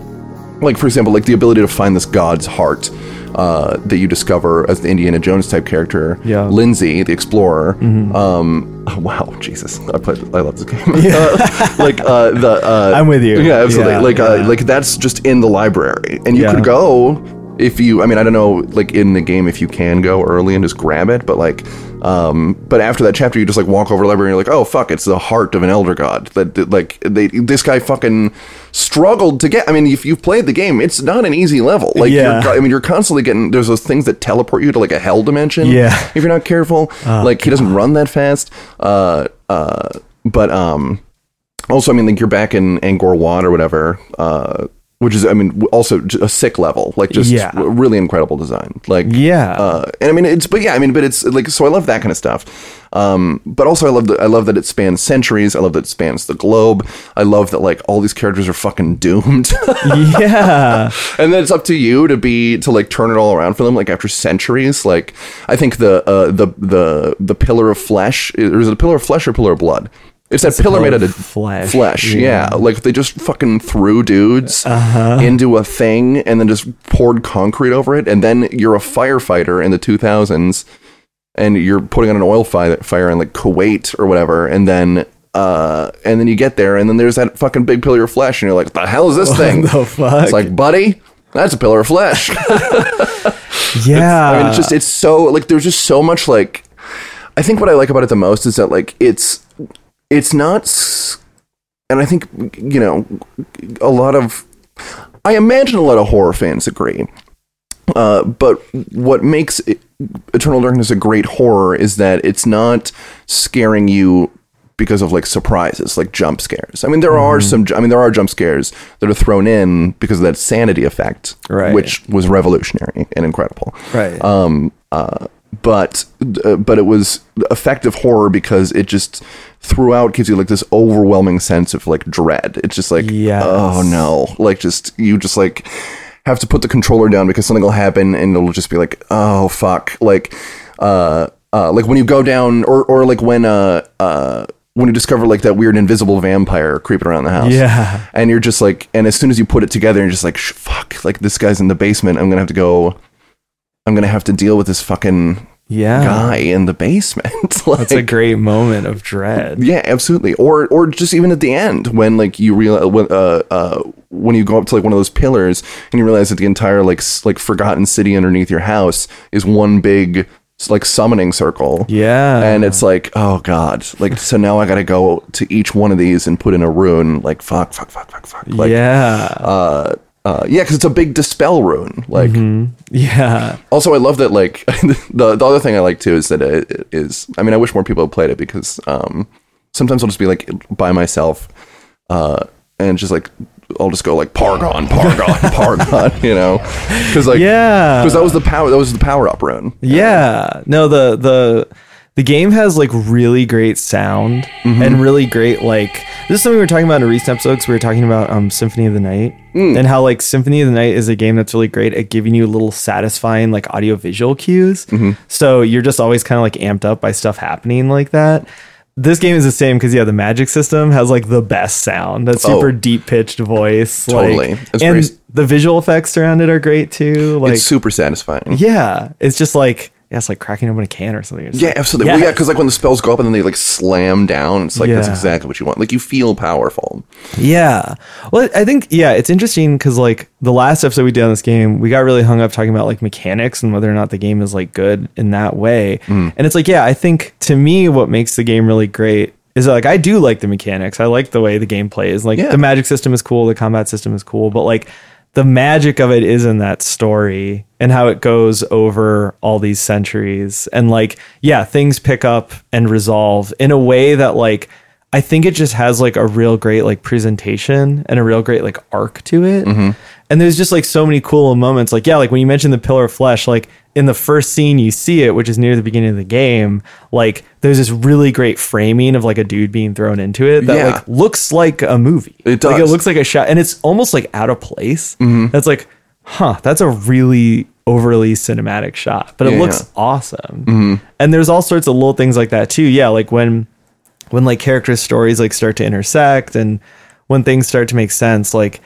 like for example like the ability to find this god's heart uh, that you discover as the indiana jones type character Yeah. Mm-hmm. lindsey the explorer um oh, wow jesus i played i love this game Uh, like uh the uh I'm with you. yeah absolutely Yeah, like uh like that's just in the library and you Yeah. could go if you i mean i don't know like in the game if you can go early and just grab it but like um but after that chapter you just like walk over to the library and you're like oh fuck it's the heart of an elder god that, that, like they this guy fucking struggled to get i mean if you've played the game it's not an easy level like Yeah. you're, i mean you're constantly getting there's those things that teleport you to like a hell dimension Yeah. if you're not careful like he doesn't run that fast uh uh but um also, I mean, like you're back in Angkor Wat or whatever, uh, which is, I mean, also a sick level, like just Yeah. really incredible design. Like, Yeah. uh, and I mean, it's, but yeah, I mean, but it's like, so I love that kind of stuff. Um, but also I love that, I love that it spans centuries. I love that it spans the globe. I love that like all these characters are fucking doomed. yeah. and then it's up to you to be to like turn it all around for them like after centuries like i think the uh the the the pillar of flesh or is it a pillar of flesh or pillar of blood it's that pillar made out of flesh, flesh yeah. yeah. like they just fucking threw dudes Uh-huh. into a thing and then just poured concrete over it and then you're a firefighter in the 2000s and you're putting on an oil fire, fire in like Kuwait or whatever, and then uh, and then you get there, and then there's that fucking big pillar of flesh, and you're like, "The hell is this thing?" the fuck? It's like, buddy, that's a pillar of flesh. yeah. I mean, it's just it's so like there's just so much like. I think what I like about it the most is that like it's it's not, and I think you know a lot of. I imagine a lot of horror fans agree. Uh, but what makes it, Eternal Darkness a great horror is that it's not scaring you because of like surprises, like jump scares. I mean, there are some. I mean, there are jump scares that are thrown in because of that sanity effect, Right. which was revolutionary and incredible. right. Um, uh, but uh, but it was effective horror because it just throughout gives you like this overwhelming sense of like dread. It's just like Yes. oh no, like just you just like have to put the controller down because something will happen and it'll just be like oh fuck, like uh uh like when you go down or or like when uh uh when you discover like that weird invisible vampire creeping around the house Yeah. and you're just like and as soon as you put it together you're just like fuck like this guy's in the basement i'm gonna have to go i'm gonna have to deal with this fucking Yeah. guy in the basement like, That's a great moment of dread. yeah absolutely or or just even at the end when like you realize when uh uh when you go up to like one of those pillars and you realize that the entire like s- like forgotten city underneath your house is one big like summoning circle Yeah. and it's like oh god like so now i gotta go to each one of these and put in a rune like fuck fuck fuck fuck fuck like yeah. uh, uh, yeah, because it's a big dispel rune. Like, yeah. also, I love that. Like, the the other thing I like too is that it is. I mean, I wish more people had played it because um, sometimes I'll just be like by myself, uh, and just like I'll just go like Pargon, Pargon, Pargon. You know, because like Yeah. because that was the power. That was the power up rune. Yeah. No, the the the game has like really great sound Mm-hmm. and really great like this is something we were talking about in a recent episode 'cause we were talking about um Symphony of the Night Mm. and how like Symphony of the Night is a game that's really great at giving you little satisfying like audio visual cues. Mm-hmm. So you're just always kind of like amped up by stuff happening like that. This game is the same because yeah, the magic system has like the best sound. That super Oh. deep pitched voice. Totally. Like, and very- the visual effects around it are great too. Like it's super satisfying. yeah, it's just like yeah, it's like cracking open a can or something. It's Yeah, like, absolutely. Well, yeah, because like when the spells go up and then they like slam down, it's like that's exactly what you want. Like you feel powerful. yeah. Well, I think yeah, it's interesting because like the last episode we did on this game, we got really hung up talking about like mechanics and whether or not the game is like good in that way. Mm. And it's like yeah, I think to me what makes the game really great is like I do like the mechanics. I like the way the game plays. Like Yeah. the magic system is cool, the combat system is cool, but like the magic of it is in that story and how it goes over all these centuries. And like yeah things pick up and resolve in a way that like i think it just has like a real great like presentation and a real great like arc to it mm-hmm. And there's just like so many cool moments like yeah like when you mentioned the pillar of flesh like in the first scene you see it which is near the beginning of the game like there's this really great framing of like a dude being thrown into it that Yeah. like looks like a movie It like it looks like a shot and it's almost like out of place Mm-hmm. that's like huh that's a really overly cinematic shot but it Yeah, looks yeah. Mm-hmm. awesome and there's all sorts of little things like that too yeah like when when like character stories like start to intersect and when things start to make sense like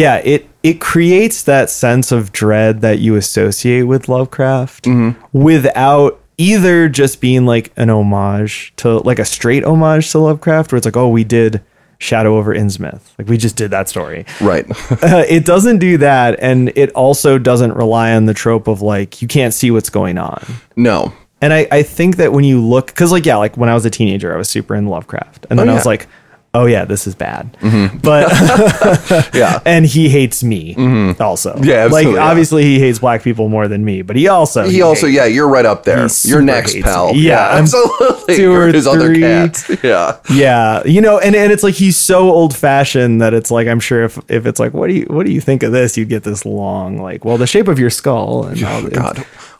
yeah it it creates that sense of dread that you associate with lovecraft without either just being like an homage to like a straight homage to lovecraft where it's like oh we did shadow over innsmouth. Like we just did that story. Right. uh, it doesn't do that and it also doesn't rely on the trope of like you can't see what's going on. No. and I, I think that when you look, because like yeah, like when I was a teenager, I was super into Lovecraft, and then Oh, I was like, oh yeah, this is bad. But Yeah. and he hates me also. Yeah, absolutely, like yeah. obviously he hates black people more than me, but he also He also, hates- yeah, you're right up there. He You're next, pal. me. Yeah, I'm absolutely. two or his other three. Yeah. Yeah, you know, and, and it's like he's so old fashioned that it's like I'm sure if if it's like what do you what do you think of this, you'd get this long like well the shape of your skull and all Oh, God.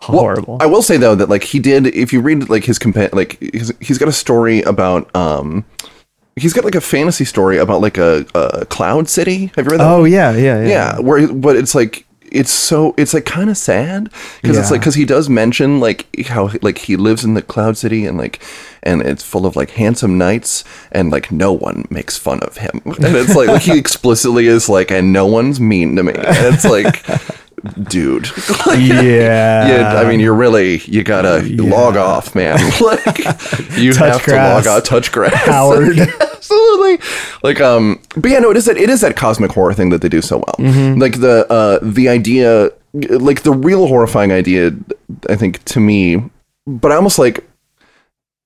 Well, horrible. I will say though that like he did. If you read like his compa- like he's, he's got a story about um. He's got like a fantasy story about like a, a cloud city. Have you read that? oh one? yeah, yeah, yeah, yeah. Where but it's like it's so it's like kind of sad because it's like because he does mention like how like he lives in the cloud city and like and it's full of like handsome knights and like no one makes fun of him and it's like, like he explicitly is like and no one's mean to me and it's like dude like, yeah. yeah, I mean, you're really you gotta log off, man. like you Touch have grass. to log out, touch grass, Howard. Yeah, absolutely. Like, um, but yeah, no, it is that it is that cosmic horror thing that they do so well. Mm-hmm. Like the uh the idea, like the real horrifying idea, I think to me, but I almost like.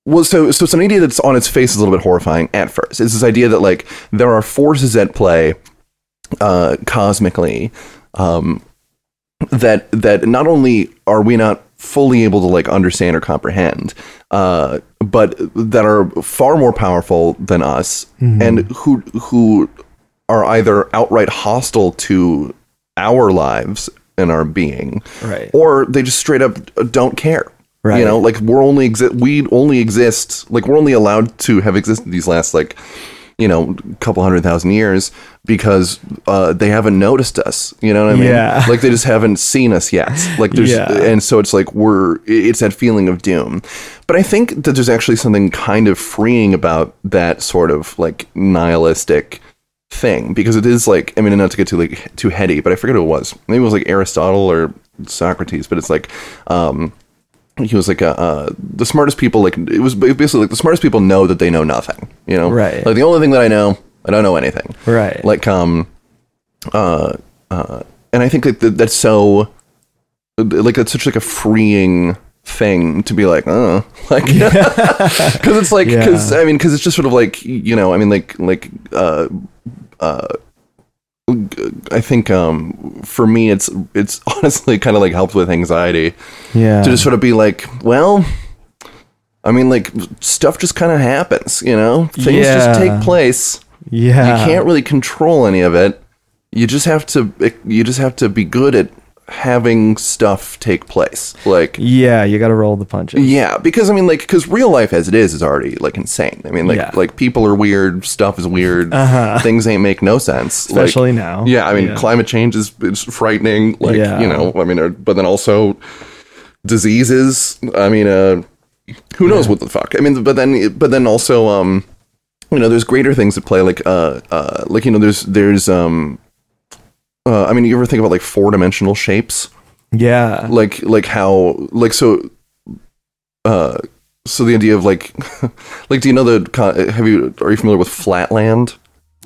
Well, so so it's an idea that's on its face is a little bit horrifying at first. It's this idea that like there are forces at play, uh, cosmically, um, that that not only are we not fully able to like understand or comprehend, uh, but that are far more powerful than us, and who who are either outright hostile to our lives and our being, Right. or they just straight up don't care. Right. You know, like we're only exist. We only exist. Like we're only allowed to have existed these last like, you know, a couple hundred thousand years because uh, they haven't noticed us. You know what I mean? Yeah. Like they just haven't seen us yet. Like there's, Yeah. and so it's like we're. It's that feeling of doom. But I think that there's actually something kind of freeing about that sort of like nihilistic thing because it is like I mean not to get too like too heady, but I forget who it was. Maybe it was like Aristotle or Socrates, but it's like um he was like uh, uh the smartest people like it was basically like the smartest people know that they know nothing, you know? Right. Like the only thing that I know, I don't know anything. Right. Like um uh uh and I think that that- that's so like that's such like a freeing thing to be like uh like because it's like Yeah. because i mean because it's just sort of like you know i mean like like uh uh i think um for me it's it's honestly kind of like helped with anxiety yeah. to just sort of be like well i mean like stuff just kind of happens you know things just take place yeah. you can't really control any of it. You just have to you just have to be good at having stuff take place. Like Yeah, you got to roll the punches. yeah, because I mean like cuz real life as it is is already like insane. I mean like Yeah. like people are weird, stuff is weird. Uh-huh. Things ain't make no sense. Like, Especially now. Yeah, I mean Yeah. climate change is it's frightening like, Yeah. you know, I mean uh, but then also diseases, I mean uh who knows what the fuck. I mean but then but then also um you know, there's greater things at play, like uh, uh, like you know, there's there's um, uh, I mean, you ever think about like four dimensional shapes, Yeah. like like how like so, uh, so the idea of like, like, do you know the con- have you are you familiar with Flatland?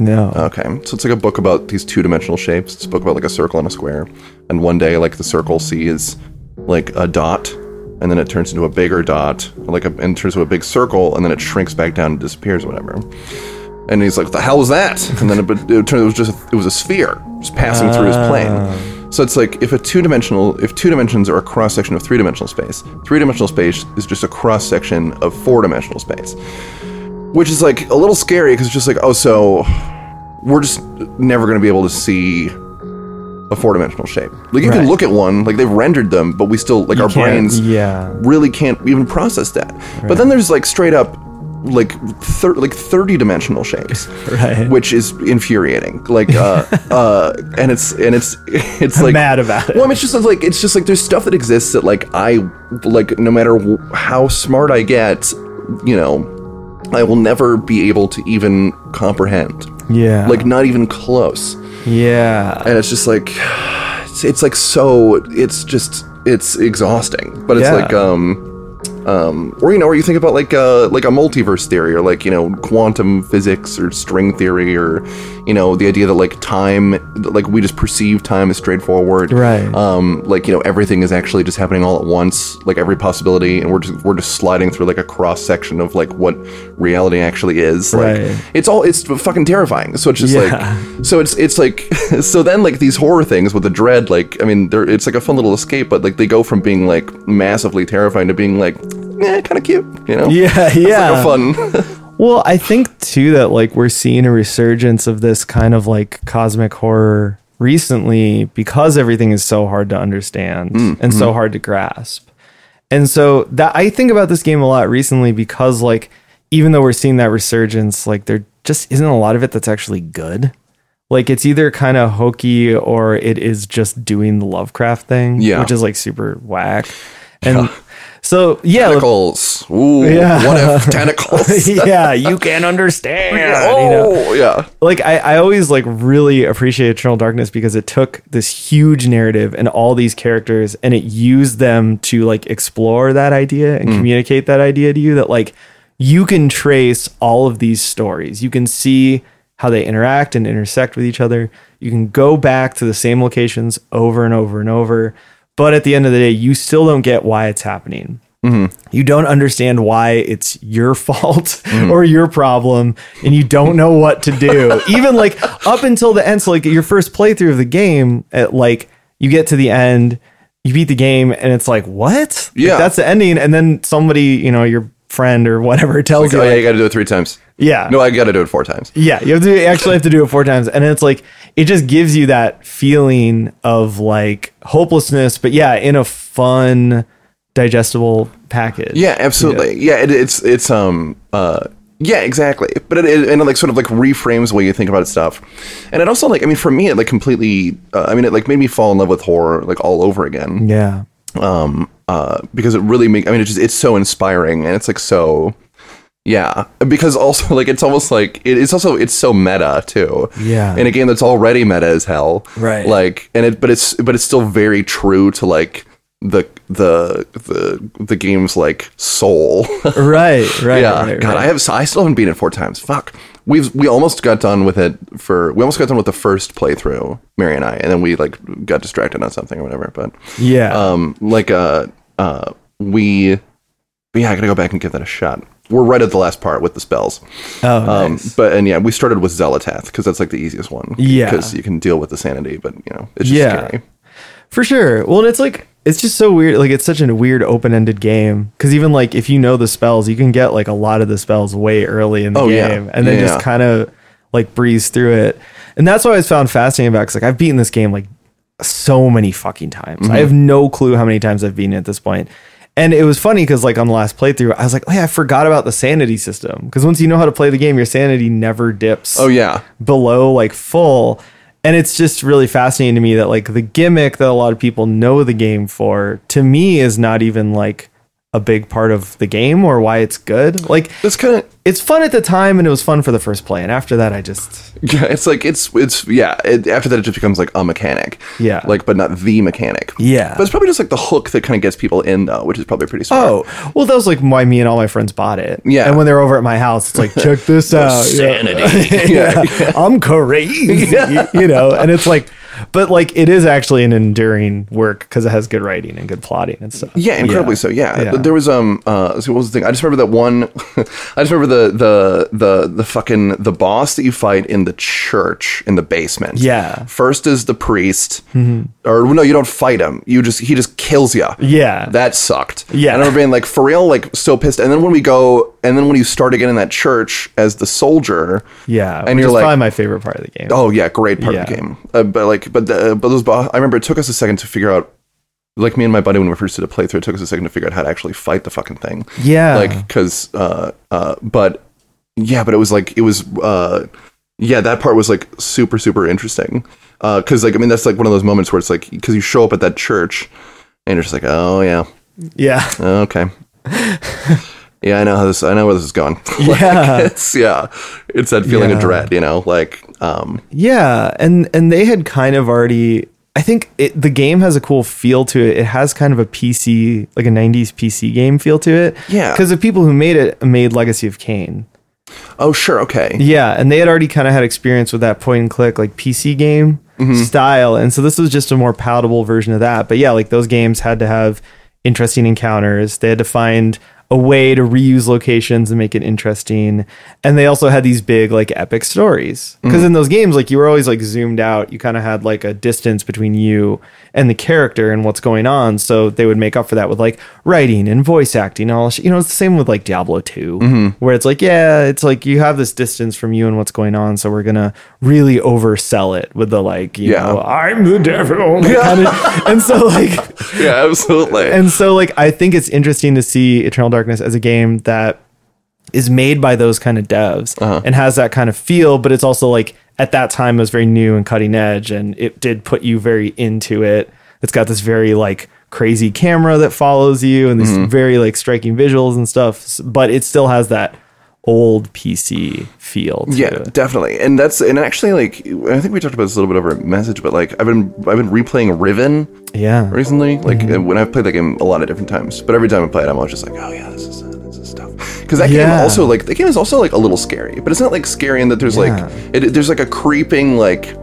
No. Okay, so it's like a book about these two dimensional shapes. It's a book about like a circle and a square, and one day like the circle sees like a dot. And then it turns into a bigger dot, like a, and turns into a big circle, and then it shrinks back down and disappears, or whatever. And he's like, "What "The hell is that?" And then it, but it turned it was just it was a sphere just passing through his plane. So it's like if a two dimensional if two dimensions are a cross section of three dimensional space, three dimensional space is just a cross section of four dimensional space, which is like a little scary because it's just like oh so we're just never going to be able to see a four dimensional shape. Like you can look at one, like they've rendered them, but we still like our brains Yeah. really can't even process that. But then there's like straight up like thir- like 30 dimensional shapes Right. which is infuriating like uh uh and it's and it's it's like mad about it. well I mean, it's just like it's just like there's stuff that exists that like i like no matter wh- how smart i get you know i will never be able to even comprehend Yeah. like not even close yeah. and it's just like it's, it's like so it's just it's exhausting but it's Yeah. like um um or you know or you think about like uh like a multiverse theory or like you know quantum physics or string theory or you know the idea that like time like we just perceive time as straightforward Right. um like you know everything is actually just happening all at once like every possibility and we're just we're just sliding through like a cross section of like what reality actually is like Right. it's all it's fucking terrifying so it's just Yeah. like so it's it's like so then like these horror things with the dread like i mean they're it's like a fun little escape but like they go from being like massively terrifying to being like eh, kind of cute you know Yeah, yeah. It's yeah. like a fun Well, I think too that like we're seeing a resurgence of this kind of like cosmic horror recently because everything is so hard to understand mm, and so mm-hmm. hard to grasp. And so that I think about this game a lot recently because like even though we're seeing that resurgence, like there just isn't a lot of it that's actually good. Like it's either kind of hokey or it is just doing the Lovecraft thing, Yeah. which is like super whack. And so yeah, tentacles ooh Yeah. what if tentacles yeah, you can understand. you oh, know? oh yeah Like I, I always like really appreciate Eternal Darkness because it took this huge narrative and all these characters and it used them to like explore that idea and hmm. communicate that idea to you that like you can trace all of these stories. You can see how they interact and intersect with each other. You can go back to the same locations over and over and over. But at the end of the day, you still don't get why it's happening. Mm-hmm. You don't understand why it's your fault mm-hmm. or your problem and you don't know what to do. Even like up until the end so like your first playthrough of the game at like you get to the end you beat the game and it's like what? Like, Yeah. that's the ending and then somebody you know your friend or whatever tells oh you yeah like, you gotta do it three times yeah no i gotta do it four times yeah, you have to actually have to do it four times, and it's like it just gives you that feeling of like hopelessness, but yeah, in a fun, digestible package. Yeah, absolutely. Yeah, it, it's it's um uh yeah, exactly. But it, it and it like sort of like reframes the way you think about stuff, and it also like I mean for me it like completely uh, I mean it like made me fall in love with horror like all over again. Yeah. Um uh because it really make I mean it's just it's so inspiring and it's like so yeah because also like it's almost like it, it's also it's so meta too Yeah. in a game that's already meta as hell Right. like and it but it's but it's still very true to like the the the the game's like soul Right. Right. yeah Right, god right. i have i still haven't beaten it four times fuck we've we almost got done with it for we almost got done with the first playthrough mary and i and then we like got distracted on something or whatever but yeah. um like uh uh we yeah i gotta go back and give that a shot we're right at the last part with the spells oh, um nice. but and yeah we started with xel'lotath because that's like the easiest one Yeah. because you can deal with the sanity but you know it's just Yeah. scary For sure. Well, and it's like it's just so weird. Like it's such a weird open-ended game because even like if you know the spells, you can get like a lot of the spells way early in the Oh, yeah. game, and then Yeah, just kind of like breeze through it. And that's what I was found fascinating about. Because like I've beaten this game like so many fucking times. Mm-hmm. I have no clue how many times I've beaten it at this point. And it was funny because like on the last playthrough, I was like, oh yeah, I forgot about the sanity system. Because once you know how to play the game, your sanity never dips oh yeah below like full and it's just really fascinating to me that like the gimmick that a lot of people know the game for to me is not even like a big part of the game or why it's good like that's kind of it's fun at the time and it was fun for the first play and after that i just Yeah, it's like it's it's yeah. It, after that, it just becomes like a mechanic. Yeah. like but not the mechanic. Yeah. but it's probably just like the hook that kind of gets people in though, which is probably pretty smart. oh well that was like why me and all my friends bought it Yeah. and when they were over at my house it's like check this out sanity. yeah, I'm crazy, you know, and it's like, but like it is actually an enduring work because it has good writing and good plotting and stuff. Yeah, incredibly so. Yeah. Yeah. there was um. Uh, so what was the thing? I just remember that one. I just remember the the the the fucking the boss that you fight in the church in the basement. Yeah. Mm-hmm. First is the priest, or no, you don't fight him. You just he just kills you. Yeah. that sucked. Yeah. and I remember being like for real, like so pissed. And then when we go, and then when you start again in that church as the soldier. Yeah, and you're like, probably my favorite part of the game. Oh yeah, great part of the game. Uh, but like, but the, but those. Bo- I remember it took us a second to figure out. Like me and my buddy when we first did a playthrough, it took us a second to figure out how to actually fight the fucking thing. Yeah. Like, cause, uh, uh, but yeah, but it was like it was, uh, yeah, that part was like super super interesting. Uh, cause like I mean that's like one of those moments where it's like because you show up at that church and you're just like, oh yeah, yeah, okay. Yeah, I know how this. I know where this is going. Like, Yeah. it's yeah, it's that feeling of dread, you know. Like, um, yeah, and and they had kind of already. I think it, the game has a cool feel to it. It has kind of a PC, like a '90s PC game feel to it. Yeah. because the people who made it made Legacy of Kain. Oh sure, okay, Yeah, and they had already kind of had experience with that point and click like PC game mm-hmm. style, and so this was just a more palatable version of that. But yeah, like those games had to have interesting encounters. They had to find a way to reuse locations and make it interesting, and they also had these big like epic stories. Because mm-hmm. in those games, like you were always like zoomed out. You kind of had like a distance between you and the character and what's going on. So they would make up for that with like writing and voice acting. And all sh- you know, it's the same with like Diablo 2 mm-hmm. where it's like, yeah, it's like you have this distance from you and what's going on. So we're gonna really oversell it with the like, you Yeah. know, I'm the devil, of- and so like, yeah, absolutely. and so like, I think it's interesting to see Eternal Darkness as a game that is made by those kind of devs uh-huh. and has that kind of feel, but it's also like at that time it was very new and cutting edge, and it did put you very into it. It's got this very like crazy camera that follows you and these mm-hmm. very like striking visuals and stuff, but it still has that old PC feel. Yeah, it. definitely. And that's and actually like I think we talked about this a little bit over a message, but like I've been I've been replaying Riven yeah, recently. Like Mm-hmm. when I've played that game a lot of different times, but every time I play it, I'm always just like, oh yeah, this is uh, this is stuff. Because that game also like the game is also like a little scary, but it's not like scary in that there's Yeah. like it, there's like a creeping like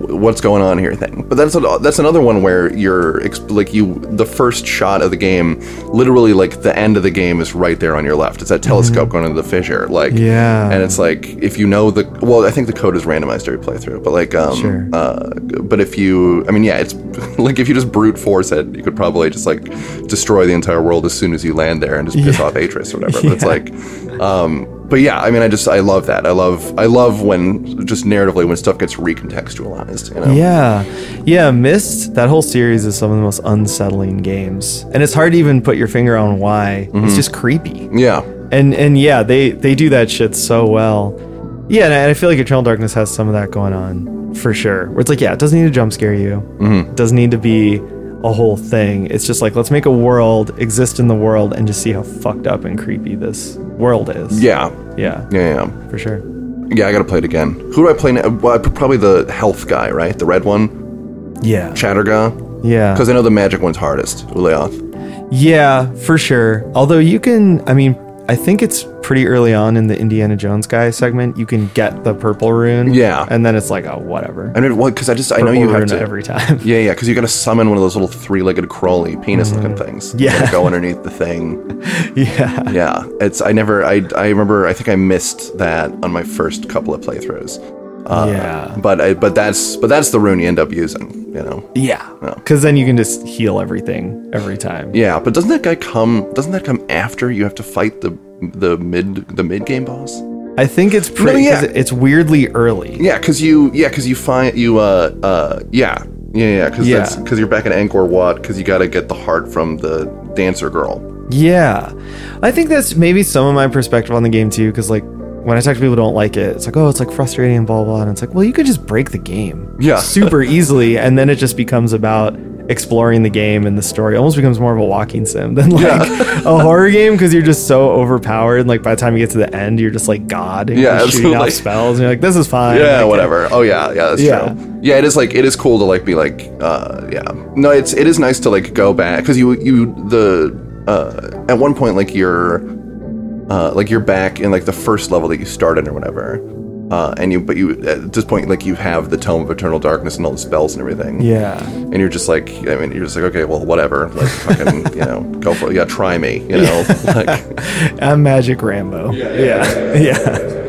what's going on here thing. But that's a, that's another one where you're like you the first shot of the game, literally like the end of the game is right there on your left. It's that telescope going into the fissure, like Mm-hmm. Yeah. and it's like if you know the well, I think the code is randomized every playthrough, but like um, Sure. uh, but if you, I mean, yeah, it's like if you just brute force it, you could probably just like destroy the entire world as soon as you land there and just piss off Atrus or whatever. But it's like, um, but yeah, I mean, I just I love that. I love I love when just narratively when stuff gets recontextualized. You know? Yeah. Yeah, Myst, that whole series is some of the most unsettling games. And it's hard to even put your finger on why. It's mm-hmm. just creepy. Yeah. And and yeah, they they do that shit so well. Yeah, and I, feel like Eternal Darkness has some of that going on for sure. Where it's like, yeah, it doesn't need to jump scare you. It doesn't need to be a whole thing. It's just like let's make a world exist in the world and just see how fucked up and creepy this world is. Yeah. yeah, Yeah. Yeah. for sure. Yeah, I gotta play it again. Who do I play now? Well, probably the health guy, right? The red one, Yeah, Chattur'gha. yeah. Because I know the magic one's hardest, Ulyaoth. Yeah, for sure. Although you can, I mean, I think it's pretty early on in the Indiana Jones guy segment. You can get the purple rune. Yeah. and then it's like, oh, whatever. I mean, well, because I just I know Purple you have to every time. Yeah, yeah, because you got to summon one of those little three-legged crawly penis-looking mm. things. Yeah. go underneath the thing. yeah, Yeah, it's I never I I remember I think I missed that on my first couple of playthroughs. Uh, Yeah. but I but that's but that's the rune you end up using. You know. yeah. Because then you can just heal everything every time. Yeah, but doesn't that guy come? Doesn't that come after you have to fight the the mid the mid game boss? I think it's pretty. yeah. 'cause It's weirdly early. Yeah, because you yeah because you find you uh uh yeah yeah yeah because Yeah. because you're back in Angkor Wat because you got to get the heart from the dancer girl. Yeah, I think that's maybe some of my perspective on the game too. Because like when I talk to people who don't like it, it's like, oh, it's like frustrating and blah blah. blah. And it's like, well, you could just break the game, Yeah. super easily, and then it just becomes about exploring the game and the story. It almost becomes more of a walking sim than like a horror game because you're just so overpowered. And like by the time you get to the end, you're just like God, and Yeah, you're shooting out spells, and you're like, this is fine. Yeah, Like, whatever. Oh yeah, yeah, that's Yeah. true. Yeah, it is like it is cool to like be like uh yeah. No, it's it is nice to like go back because you you the uh at one point like you're uh like you're back in like the first level that you started or whatever. Uh, and you, but you at this point, like you have the tome of eternal darkness and all the spells and everything. Yeah. and you're just like, I mean, you're just like, okay, well, whatever, like fucking, you know, go for it. Yeah, try me, you know, like, I'm Magic Rambo. Yeah. Yeah.